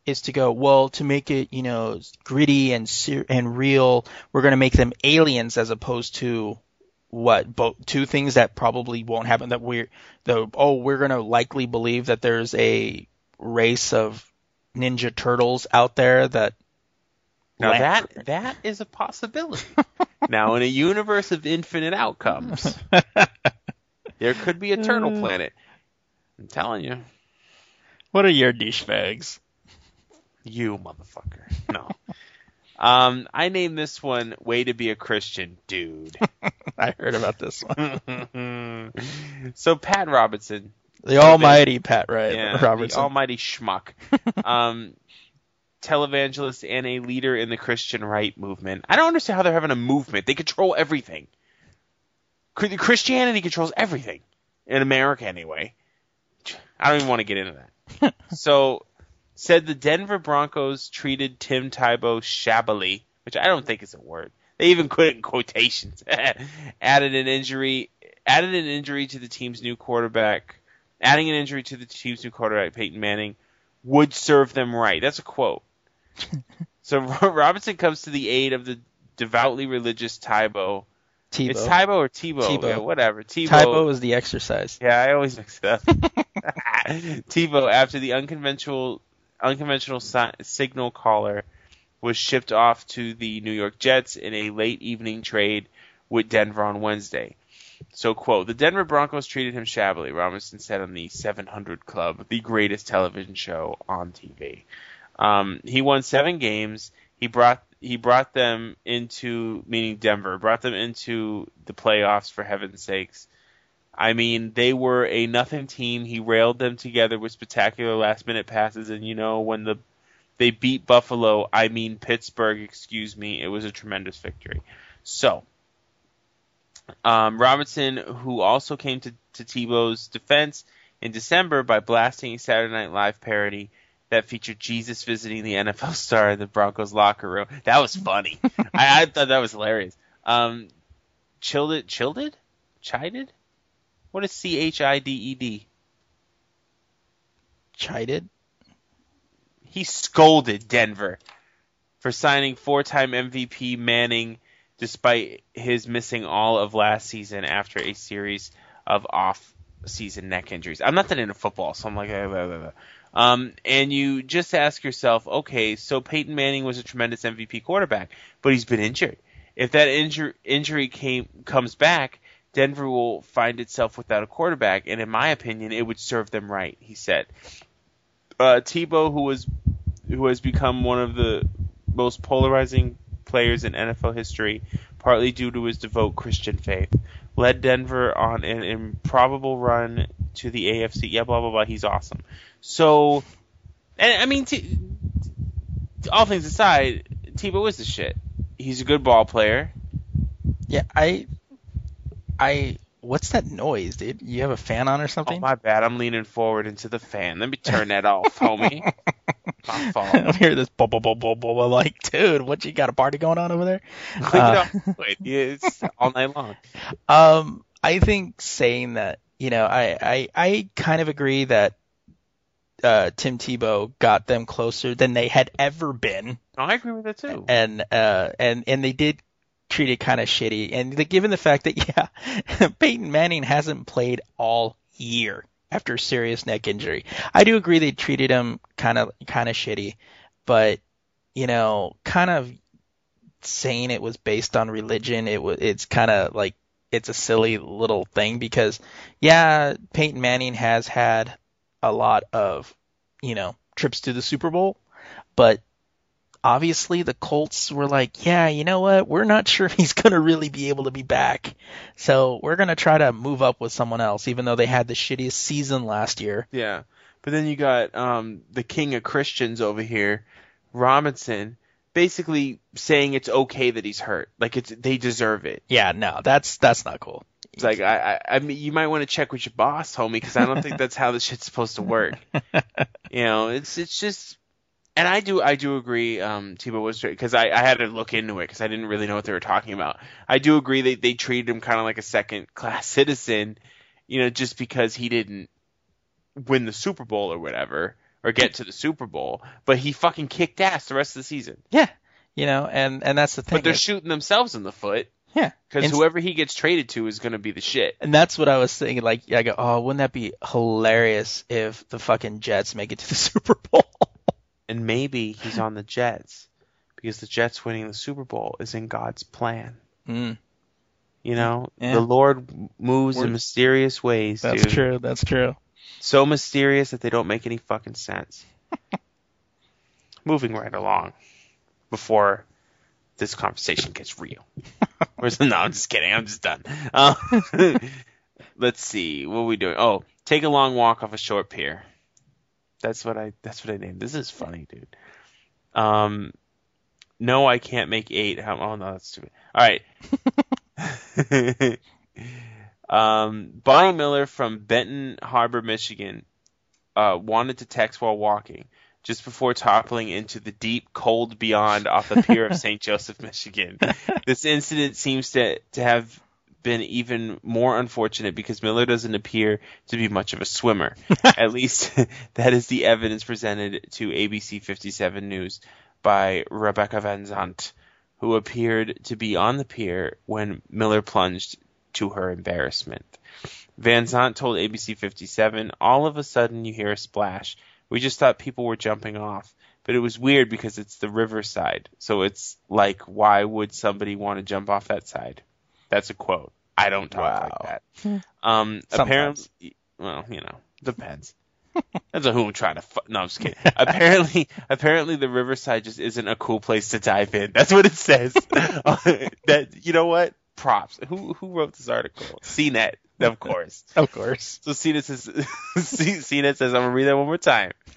Is to go well to make it you know gritty and ser- and real. We're gonna make them aliens as opposed to what both two things that probably won't happen that we're the oh we're gonna likely believe that there's a race of ninja turtles out there that Now Land- that that is a possibility. now in a universe of infinite outcomes, there could be a turtle planet. I'm telling you, what are your douchebags? you motherfucker. No. Um, I named this one "Way to Be a Christian, Dude." I heard about this one. so Pat Robinson, The almighty Pat Right yeah, Robertson. the almighty schmuck, um, televangelist and a leader in the Christian right movement. I don't understand how they're having a movement. They control everything. Christianity controls everything in America, anyway. I don't even want to get into that. so, said the Denver Broncos treated Tim Tebow shabbily, which I don't think is a word. They even put it in quotations. added an injury, added an injury to the team's new quarterback. Adding an injury to the team's new quarterback, Peyton Manning, would serve them right. That's a quote. so Robinson comes to the aid of the devoutly religious Tybo. Tebow. It's Tybo or Tebow. Tebow. Yeah, whatever. Tebow. Tae Bo is the exercise. Yeah, I always mix it up. TiVo, after the unconventional unconventional si- signal caller was shipped off to the New York Jets in a late evening trade with Denver on Wednesday. So, quote, the Denver Broncos treated him shabbily, Robinson said on the 700 Club, the greatest television show on TV. Um, he won seven games. He brought he brought them into meaning Denver brought them into the playoffs for heaven's sakes. I mean, they were a nothing team. He railed them together with spectacular last minute passes, and you know when the they beat Buffalo, I mean Pittsburgh, excuse me, it was a tremendous victory. So, um, Robinson, who also came to, to Tebow's defense in December by blasting Saturday Night Live parody that featured Jesus visiting the NFL star in the Broncos locker room. That was funny. I, I thought that was hilarious. Um, chilled chided. What is C H I D E D? Chided. He scolded Denver for signing four-time MVP Manning despite his missing all of last season after a series of off-season neck injuries. I'm not that into football, so I'm like, blah, blah, blah. Um, and you just ask yourself, okay, so Peyton Manning was a tremendous MVP quarterback, but he's been injured. If that injury injury came comes back, Denver will find itself without a quarterback, and in my opinion, it would serve them right. He said. Uh, Tebow, who was who has become one of the most polarizing players in NFL history, partly due to his devout Christian faith, led Denver on an improbable run to the AFC. Yeah, blah blah blah. He's awesome. So, and I mean, t- all things aside, Tebow is the shit. He's a good ball player. Yeah, I, I. What's that noise, dude? You have a fan on or something? Oh something? my bad, I'm leaning forward into the fan. Let me turn that off, homie. My fault. I'm hear this blah blah blah blah blah. Like, dude, what you got a party going on over there? Uh. It's all night long. Um, I think saying that, you know, I, I, I kind of agree that uh, Tim Tebow got them closer than they had ever been, I agree with that too. and uh, and and they did treat it kind of shitty. And the, given the fact that yeah, Peyton Manning hasn't played all year after a serious neck injury, I do agree they treated him kind of kind of shitty, but you know, kind of saying it was based on religion, it was it's kind of like it's a silly little thing because yeah, Peyton Manning has had a lot of, you know, trips to the Super Bowl, but obviously the Colts were like, yeah, you know what? We're not sure if he's going to really be able to be back. So we're going to try to move up with someone else even though they had the shittiest season last year. Yeah. But then you got um the king of Christians over here, Robinson, basically saying it's okay that he's hurt. Like it's they deserve it. Yeah, no, that's that's not cool. It's like I, I, I mean, you might want to check with your boss, homie, because I don't think that's how this shit's supposed to work. you know, it's it's just, and I do I do agree. Um, Tebow was because I, I had to look into it because I didn't really know what they were talking about. I do agree they they treated him kind of like a second class citizen, you know, just because he didn't win the Super Bowl or whatever or get to the Super Bowl, but he fucking kicked ass the rest of the season. Yeah, you know, and and that's the thing. But they're is- shooting themselves in the foot yeah, because whoever he gets traded to is going to be the shit. And that's what I was thinking. Like, I go, oh, wouldn't that be hilarious if the fucking Jets make it to the Super Bowl? and maybe he's on the Jets because the Jets winning the Super Bowl is in God's plan. Mm, You know, Yeah. the Lord moves We're- in mysterious ways, that's dude. true. That's true. So mysterious that they don't make any fucking sense. Moving right along before this conversation gets real. No, I'm just kidding. I'm just done. Uh, let's see. What are we doing? Oh, take a long walk off a short pier. That's what I. That's what I named. This is funny, dude. Um, no, I can't make eight. How, oh no, that's stupid. All right. Um, Bonnie Miller from Benton Harbor, Michigan, uh, wanted to text while walking just before toppling into the deep cold beyond off the pier of St. Joseph, Michigan. This incident seems to, to have been even more unfortunate because Miller doesn't appear to be much of a swimmer. At least that is the evidence presented to ABC 57 News by Rebecca Van Zant, who appeared to be on the pier when Miller plunged to her embarrassment. Van Zant told ABC 57, all of a sudden you hear a splash. We just thought people were jumping off. But it was weird because it's the riverside. So it's like, why would somebody want to jump off that side? That's a quote. I don't talk Wow. like that. Um, Sometimes. apparently, well, you know, depends. That's who I'm trying to. Fu- no, I'm just kidding. apparently, apparently the riverside just isn't a cool place to dive in. That's what it says. that you know what? Props. Who who wrote this article? CNET, of course. Of course. So CNET says, C- CNET says, I'm gonna read that one more time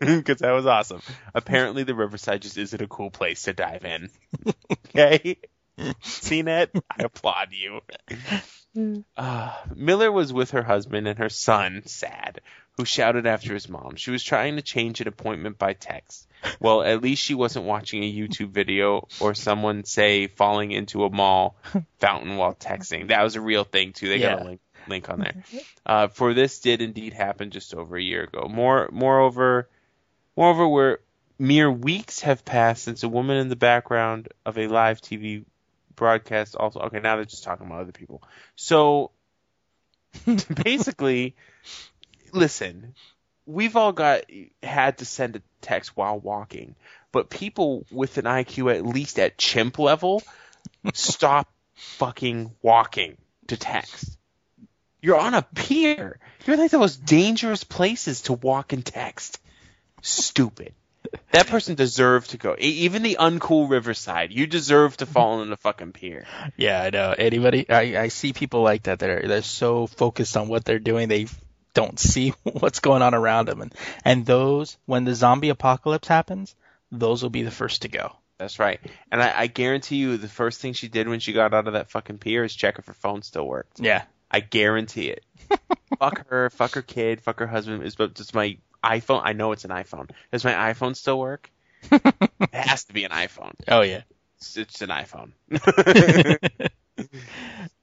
because that was awesome. Apparently, the riverside just isn't a cool place to dive in. Okay, CNET, I applaud you. Uh, Miller was with her husband and her son, sad, who shouted after his mom. She was trying to change an appointment by text. Well, at least she wasn't watching a YouTube video or someone say falling into a mall fountain while texting. That was a real thing too. They got a link link on there. Uh, for this did indeed happen just over a year ago. More, moreover, moreover, where mere weeks have passed since a woman in the background of a live TV broadcast also. Okay, now they're just talking about other people. So basically, listen, we've all got had to send a text while walking, but people with an IQ at least at chimp level stop fucking walking to text. You're on a pier. You're like the most dangerous places to walk and text. Stupid. That person deserved to go. Even the uncool Riverside, you deserve to fall on the fucking pier. Yeah, I know. Anybody, I, I see people like that that are they're so focused on what they're doing they don't see what's going on around them, and and those when the zombie apocalypse happens, those will be the first to go. That's right. And I, I guarantee you, the first thing she did when she got out of that fucking pier is check if her phone still worked. Yeah, I guarantee it. fuck her, fuck her kid, fuck her husband. Is but does my iPhone? I know it's an iPhone. Does my iPhone still work? it has to be an iPhone. Oh yeah. It's, it's an iPhone.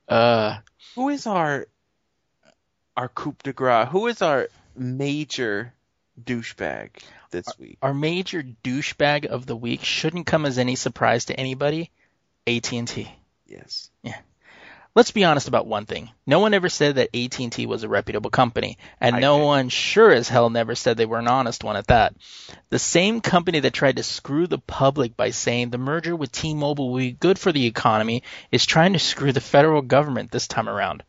Uh, Who is our our coup de grace? Who is our major douchebag this week? our major douchebag of the week shouldn't come as any surprise to anybody. AT&T. Yes. Yeah. Let's be honest about one thing. No one ever said that AT&T was a reputable company, and I no one sure as hell never said they were an honest one at that. The same company that tried to screw the public by saying the merger with T-Mobile will be good for the economy is trying to screw the federal government this time around.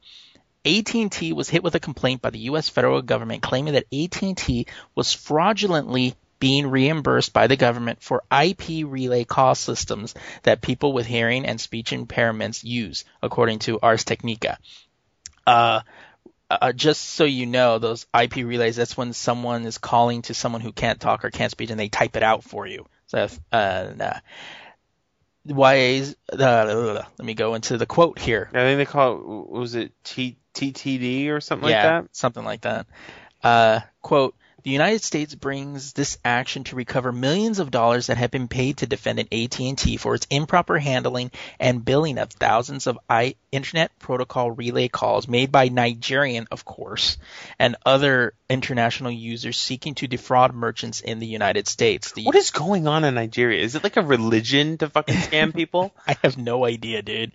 AT&T was hit with a complaint by the US federal government claiming that AT&T was fraudulently being reimbursed by the government for IP relay call systems that people with hearing and speech impairments use, according to Ars Technica. Uh, uh, just so you know, those IP relays, that's when someone is calling to someone who can't talk or can't speak and they type it out for you. So, uh, nah. YA's, uh, let me go into the quote here. I think they call it, was it T, TTD or something yeah, like that? something like that. Uh, quote, the United States brings this action to recover millions of dollars that have been paid to defendant AT&T for its improper handling and billing of thousands of I- Internet Protocol relay calls made by Nigerian, of course, and other international users seeking to defraud merchants in the United States. The, What is going on in Nigeria? Is it like a religion to fucking scam people? I have no idea, dude.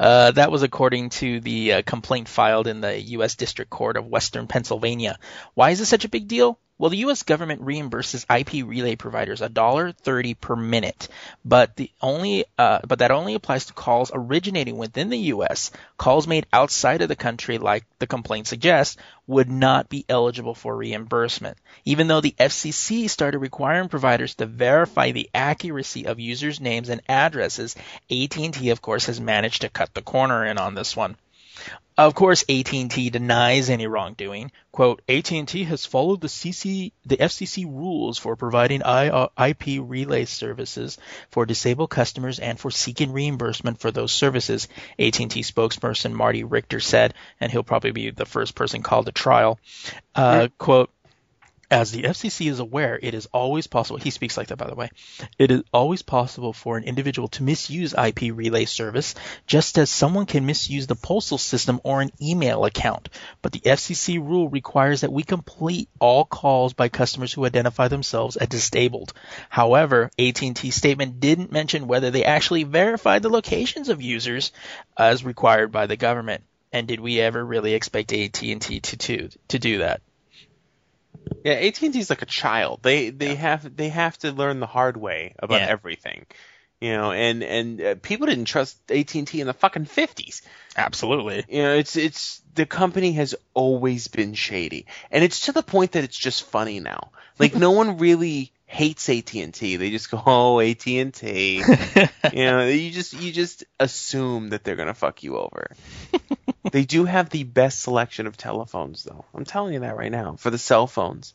Uh, that was according to the uh, complaint filed in the U.S. District Court of Western Pennsylvania. Why is this such a big deal? Well, the U.S. government reimburses IP relay providers $1.30 per minute, but the only uh, but that only applies to calls originating within the U.S. Calls made outside of the country, like the complaint suggests, would not be eligible for reimbursement. Even though the FCC started requiring providers to verify the accuracy of users' names and addresses, AT&T, of course, has managed to cut the corner in on this one. Of course, AT&T denies any wrongdoing. Quote, AT&T has followed the CC, the FCC rules for providing uh, IP relay services for disabled customers and for seeking reimbursement for those services, AT&T spokesperson Marty Richter said, and he'll probably be the first person called to trial. Uh, quote, as the FCC is aware, it is always possible, he speaks like that by the way, it is always possible for an individual to misuse IP relay service, just as someone can misuse the postal system or an email account. But the FCC rule requires that we complete all calls by customers who identify themselves as disabled. However, AT&T's statement didn't mention whether they actually verified the locations of users as required by the government. And did we ever really expect AT&T to, to, to do that? Yeah, AT and T's like a child. They they have they have to learn the hard way about Yeah. everything, you know. And and uh, people didn't trust AT and T in the fucking fifties. Absolutely. You know, it's it's the company has always been shady, and it's to the point that it's just funny now. Like no one really hates AT and T. They just go, oh AT and T. You know, you just you just assume that they're gonna fuck you over. they do have the best selection of telephones, though. I'm telling you that right now for the cell phones.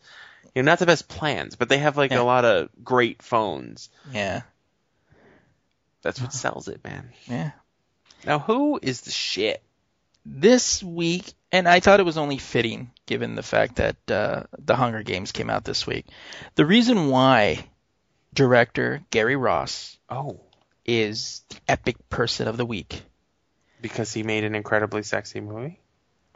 You know, not the best plans, but they have like Yeah. a lot of great phones. Yeah. That's what sells it, man. Yeah. Now, who is the shit? This week, and I thought it was only fitting given the fact that uh, the Hunger Games came out this week. The reason why director Gary Ross Oh, is the epic person of the week. because he made an incredibly sexy movie.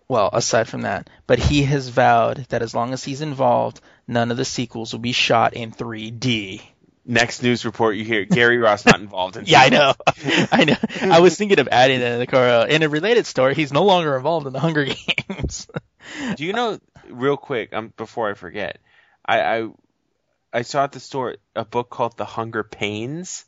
Well, aside from that, but he has vowed that as long as he's involved, none of the sequels will be shot in 3D. Next news report you hear Gary Ross not involved in. Yeah, I know. I know. I was thinking of adding that in the car. Uh, in a related story, he's no longer involved in the Hunger Games. Do you know, real quick, um, before I forget, I, I I saw at the store a book called The Hunger Pains,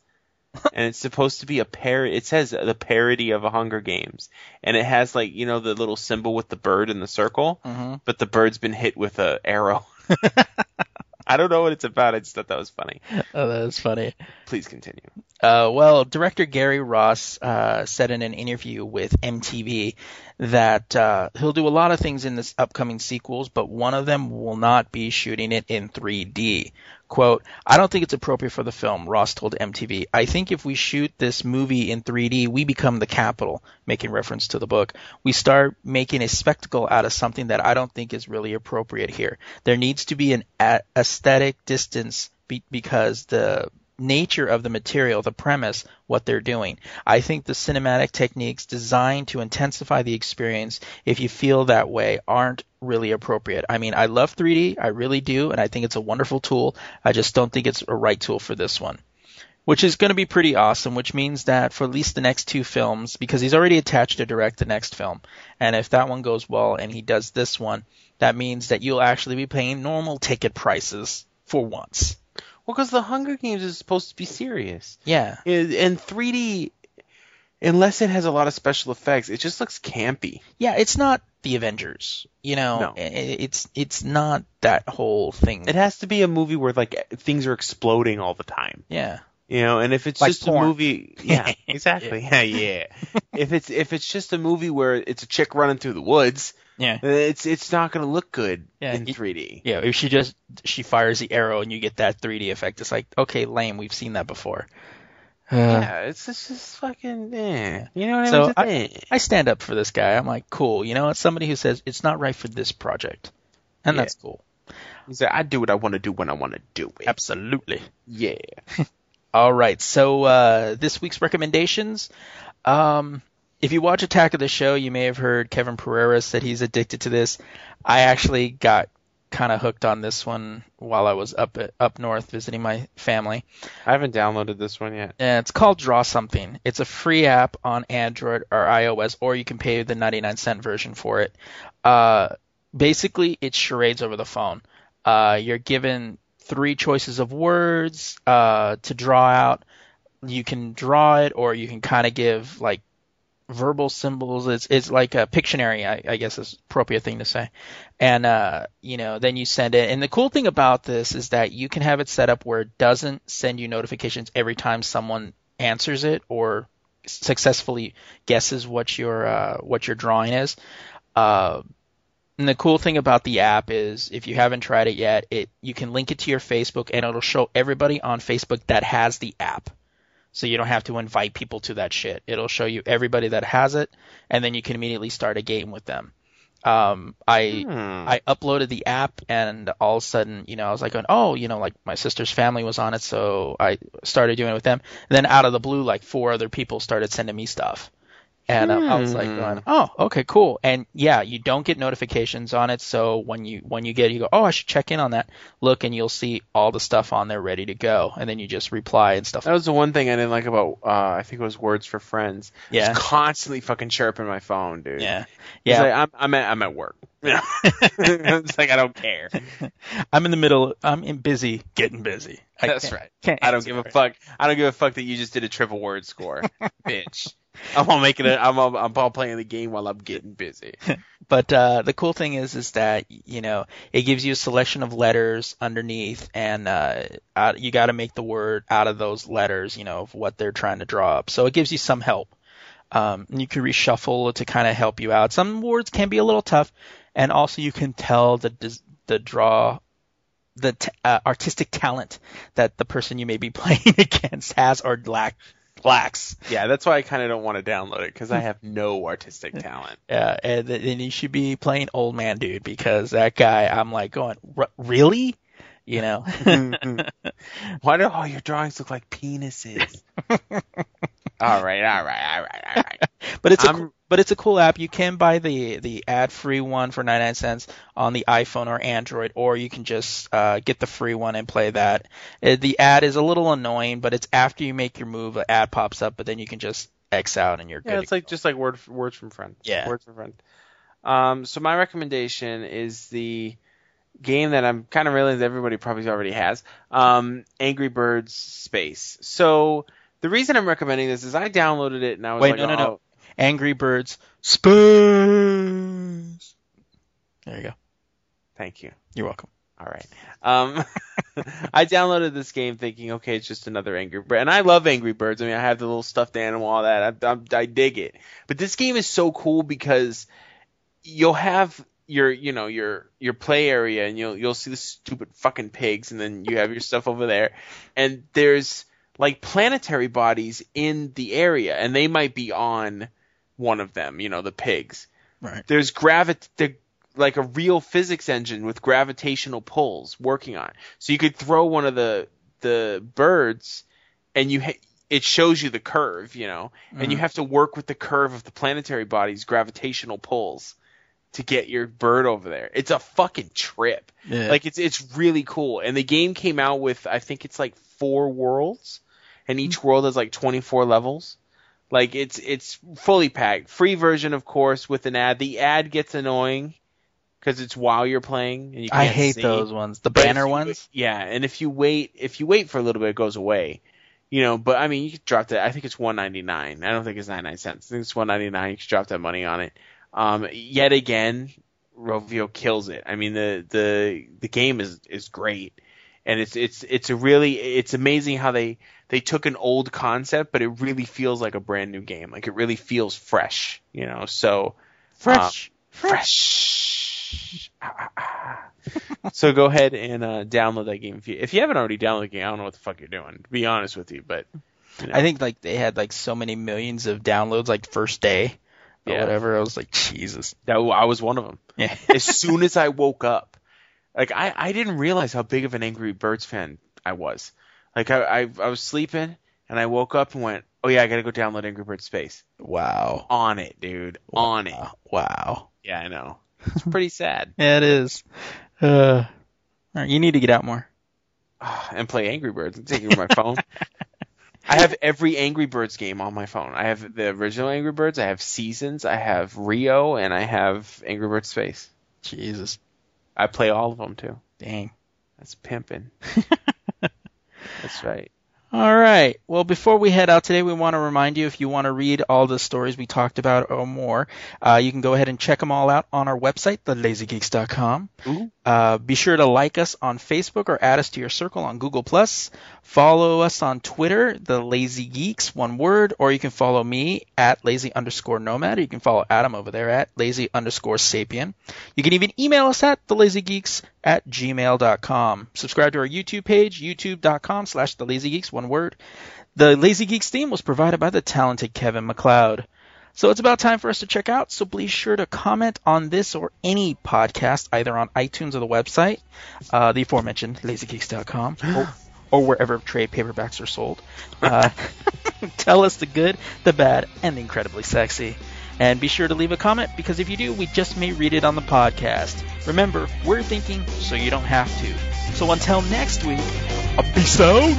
and it's supposed to be a parody. It says the parody of a Hunger Games, and it has like you know the little symbol with the bird in the circle, Mhm. but the bird's been hit with a arrow. I don't know what it's about. I just thought that was funny. oh, that was funny. Please continue. Uh, well, director Gary Ross uh, said in an interview with MTV that uh, he'll do a lot of things in this upcoming sequels, but one of them will not be shooting it in 3D. Quote, I don't think it's appropriate for the film, Ross told MTV. I think if we shoot this movie in 3D, we become the capital, making reference to the book. We start making a spectacle out of something that I don't think is really appropriate here. There needs to be an aesthetic distance be- because the nature of the material, the premise, what they're doing. I think the cinematic techniques designed to intensify the experience, if you feel that way, aren't really appropriate. I mean, I love 3D, I really do, and I think it's a wonderful tool. I just don't think it's a right tool for this one. Which is going to be pretty awesome, which means that for at least the next two films, because he's already attached to direct the next film, and if that one goes well and he does this one, that means that you'll actually be paying normal ticket prices for once. Well, because the Hunger Games is supposed to be serious. Yeah. And 3D, unless it has a lot of special effects, it just looks campy. Yeah, it's not the Avengers. You know, No. It's it's not that whole thing. It has to be a movie where like things are exploding all the time. yeah. You know, and if it's Like just porn. a movie, yeah, exactly, yeah, yeah. if it's if it's just a movie where it's a chick running through the woods, Yeah. it's it's not gonna look good Yeah, in 3D. Yeah, if she just she fires the arrow and you get that 3D effect, it's like okay, lame. We've seen that before. Uh, yeah, it's just, just fucking, eh. you know what So I mean? Just, eh. I stand up for this guy. I'm like, cool. You know, it's somebody who says it's not right for this project, and Yeah. that's cool. He's like, I do what I want to do when I want to do it. Absolutely. Yeah. All right. So uh, this week's recommendations. Um, if you watch Attack of the Show, you may have heard Kevin Pereira said he's addicted to this. I actually got kind of hooked on this one while I was up up north visiting my family. I haven't downloaded this one yet. Uh, it's called Draw Something. It's a free app on Android or iOS, or you can pay the 99 cent version for it. Uh, basically, it's charades over the phone. Uh, you're given three choices of words uh, to draw out. You can draw it, or you can kind of give like verbal symbols. It's it's like a Pictionary, I, I guess is appropriate thing to say. And uh, you know, then you send it. And the cool thing about this is that you can have it set up where it doesn't send you notifications every time someone answers it or successfully guesses what your uh, what your drawing is. Uh, and the cool thing about the app is if you haven't tried it yet, it you can link it to your Facebook and it'll show everybody on Facebook that has the app. So you don't have to invite people to that shit. It'll show you everybody that has it, and then you can immediately start a game with them. Um, I Hmm. I uploaded the app, and all of a sudden, you know, I was like, going, oh, you know, like my sister's family was on it, so I started doing it with them. And then out of the blue, like four other people started sending me stuff. And uh, I was like, Hmm. going, oh, okay, cool. And yeah, you don't get notifications on it, so when you when you get, it, you go, oh, I should check in on that. Look, and you'll see all the stuff on there ready to go, and then you just reply and stuff. That was the one thing I didn't like about, uh, I think it was Words for Friends. Yeah. It's constantly fucking chirping my phone, dude. yeah, yeah. like, I'm, I'm, at, I'm at work. It's like, I don't care. I'm in the middle. I'm in busy, getting busy. I That's can't- right. Can't I don't give a it. fuck. I don't give a fuck that you just did a triple word score, bitch. I'm all making it. I'm all, I'm all playing the game while I'm getting busy. But uh, the cool thing is, is that you know it gives you a selection of letters underneath, and uh, out, you got to make the word out of those letters, you know, of what they're trying to draw up. So it gives you some help. Um, and you can reshuffle to kind of help you out. Some words can be a little tough, and also you can tell the the draw the t- uh, artistic talent that the person you may be playing against has or lack lacks. Yeah, that's why I kind of don't want to download it because I have no artistic talent. Yeah, and then you should be playing old man dude because that guy, I'm like going, "R- really? You know? Why do all your drawings look like penises? all right, all right, all right, all right. but it's a I'm- cool- but it's a cool app. You can buy the the ad free one for 99 cents on the iPhone or Android, or you can just uh, get the free one and play that. Uh, the ad is a little annoying, but it's after you make your move, an ad pops up, but then you can just X out and you're good. Yeah, good. it's like just like word words from friend. Yeah. words from friend. Um, so my recommendation is the game that I'm kind of realizing everybody probably already has. Um, Angry Birds Space. So the reason I'm recommending this is I downloaded it and I was Wait, like, no, no, oh, no. Angry Birds Space. There you go. Thank you. You're welcome. All right. Um, I downloaded this game thinking, okay, it's just another Angry Bird, and I love Angry Birds. I mean, I have the little stuffed animal, all that. I, I, I dig it. But this game is so cool because you'll have your, you know, your your play area, and you'll you'll see the stupid fucking pigs, and then you have your stuff over there, and there's like planetary bodies in the area, and they might be on one of them, you know, the pigs Right. there's gravit the like a real physics engine with gravitational pulls working on it. So you could throw one of the the birds, and you ha- it shows you the curve, you know, and you mm-hmm. have to work with the curve of the planetary body's gravitational pulls to get your bird over there. It's a fucking trip. Yeah. Like it's it's really cool. And the game came out with I think it's like four worlds, and each mm-hmm. world has like 24 levels. Like it's it's fully packed. Free version, of course, with an ad. The ad gets annoying because it's while you're playing. And you I hate see. those ones. The But banner ones. Yeah, and if you wait, if you wait for a little bit, it goes away. You know, but I mean, you could drop that. I think it's one ninety nine. I don't think it's ninety nine cents. I think it's one ninety nine. You could drop that money on it. Um, yet again, Rovio kills it. I mean, the the the game is is great, and it's it's it's a really it's amazing how they they took an old concept, but it really feels like a brand new game. Like it really feels fresh, you know. So Fresh. fresh. Ah, ah, ah. so go ahead and uh, download that game if you if you haven't already downloaded the game. I don't know what the fuck you're doing. To be honest with you, but you know, I think like they had like so many millions of downloads like first day or Yeah. whatever. I was like, Jesus. that I was one of them. Yeah. as soon as I woke up, like I, I didn't realize how big of an Angry Birds fan I was. Like I, I I was sleeping and I woke up and went, oh yeah, I gotta go download Angry Birds Space. wow. On it, dude. On it. Wow. Yeah, I know. It's pretty sad. Yeah, it is. Uh, all right, you need to get out more. and play Angry Birds. I'm taking my phone. I have every Angry Birds game on my phone. I have the original Angry Birds. I have Seasons. I have Rio, and I have Angry Birds Space. Jesus. I play all of them too. Dang. That's pimping. That's right. All right. Well, before we head out today, we want to remind you if you want to read all the stories we talked about or more, uh, you can go ahead and check them all out on our website, thelazygeeks.com. Uh, be sure to like us on Facebook or add us to your circle on Google Plus. Follow us on Twitter, the Lazy Geeks, one word, or you can follow me at lazy underscore nomad. Or you can follow Adam over there at lazy underscore sapien. You can even email us at thelazygeeks at gmail.com. Subscribe to our YouTube page, youtube.com slash thelazygeeks, one word. The Lazy Geeks theme was provided by the talented Kevin MacLeod. So it's about time for us to check out. So be sure to comment on this or any podcast, either on iTunes or the website, uh, the aforementioned lazygeeks.com, or, or wherever trade paperbacks are sold. Uh, tell us the good, the bad, and the incredibly sexy. And be sure to leave a comment because if you do, we just may read it on the podcast. Remember, we're thinking so you don't have to. So until next week, a peace out.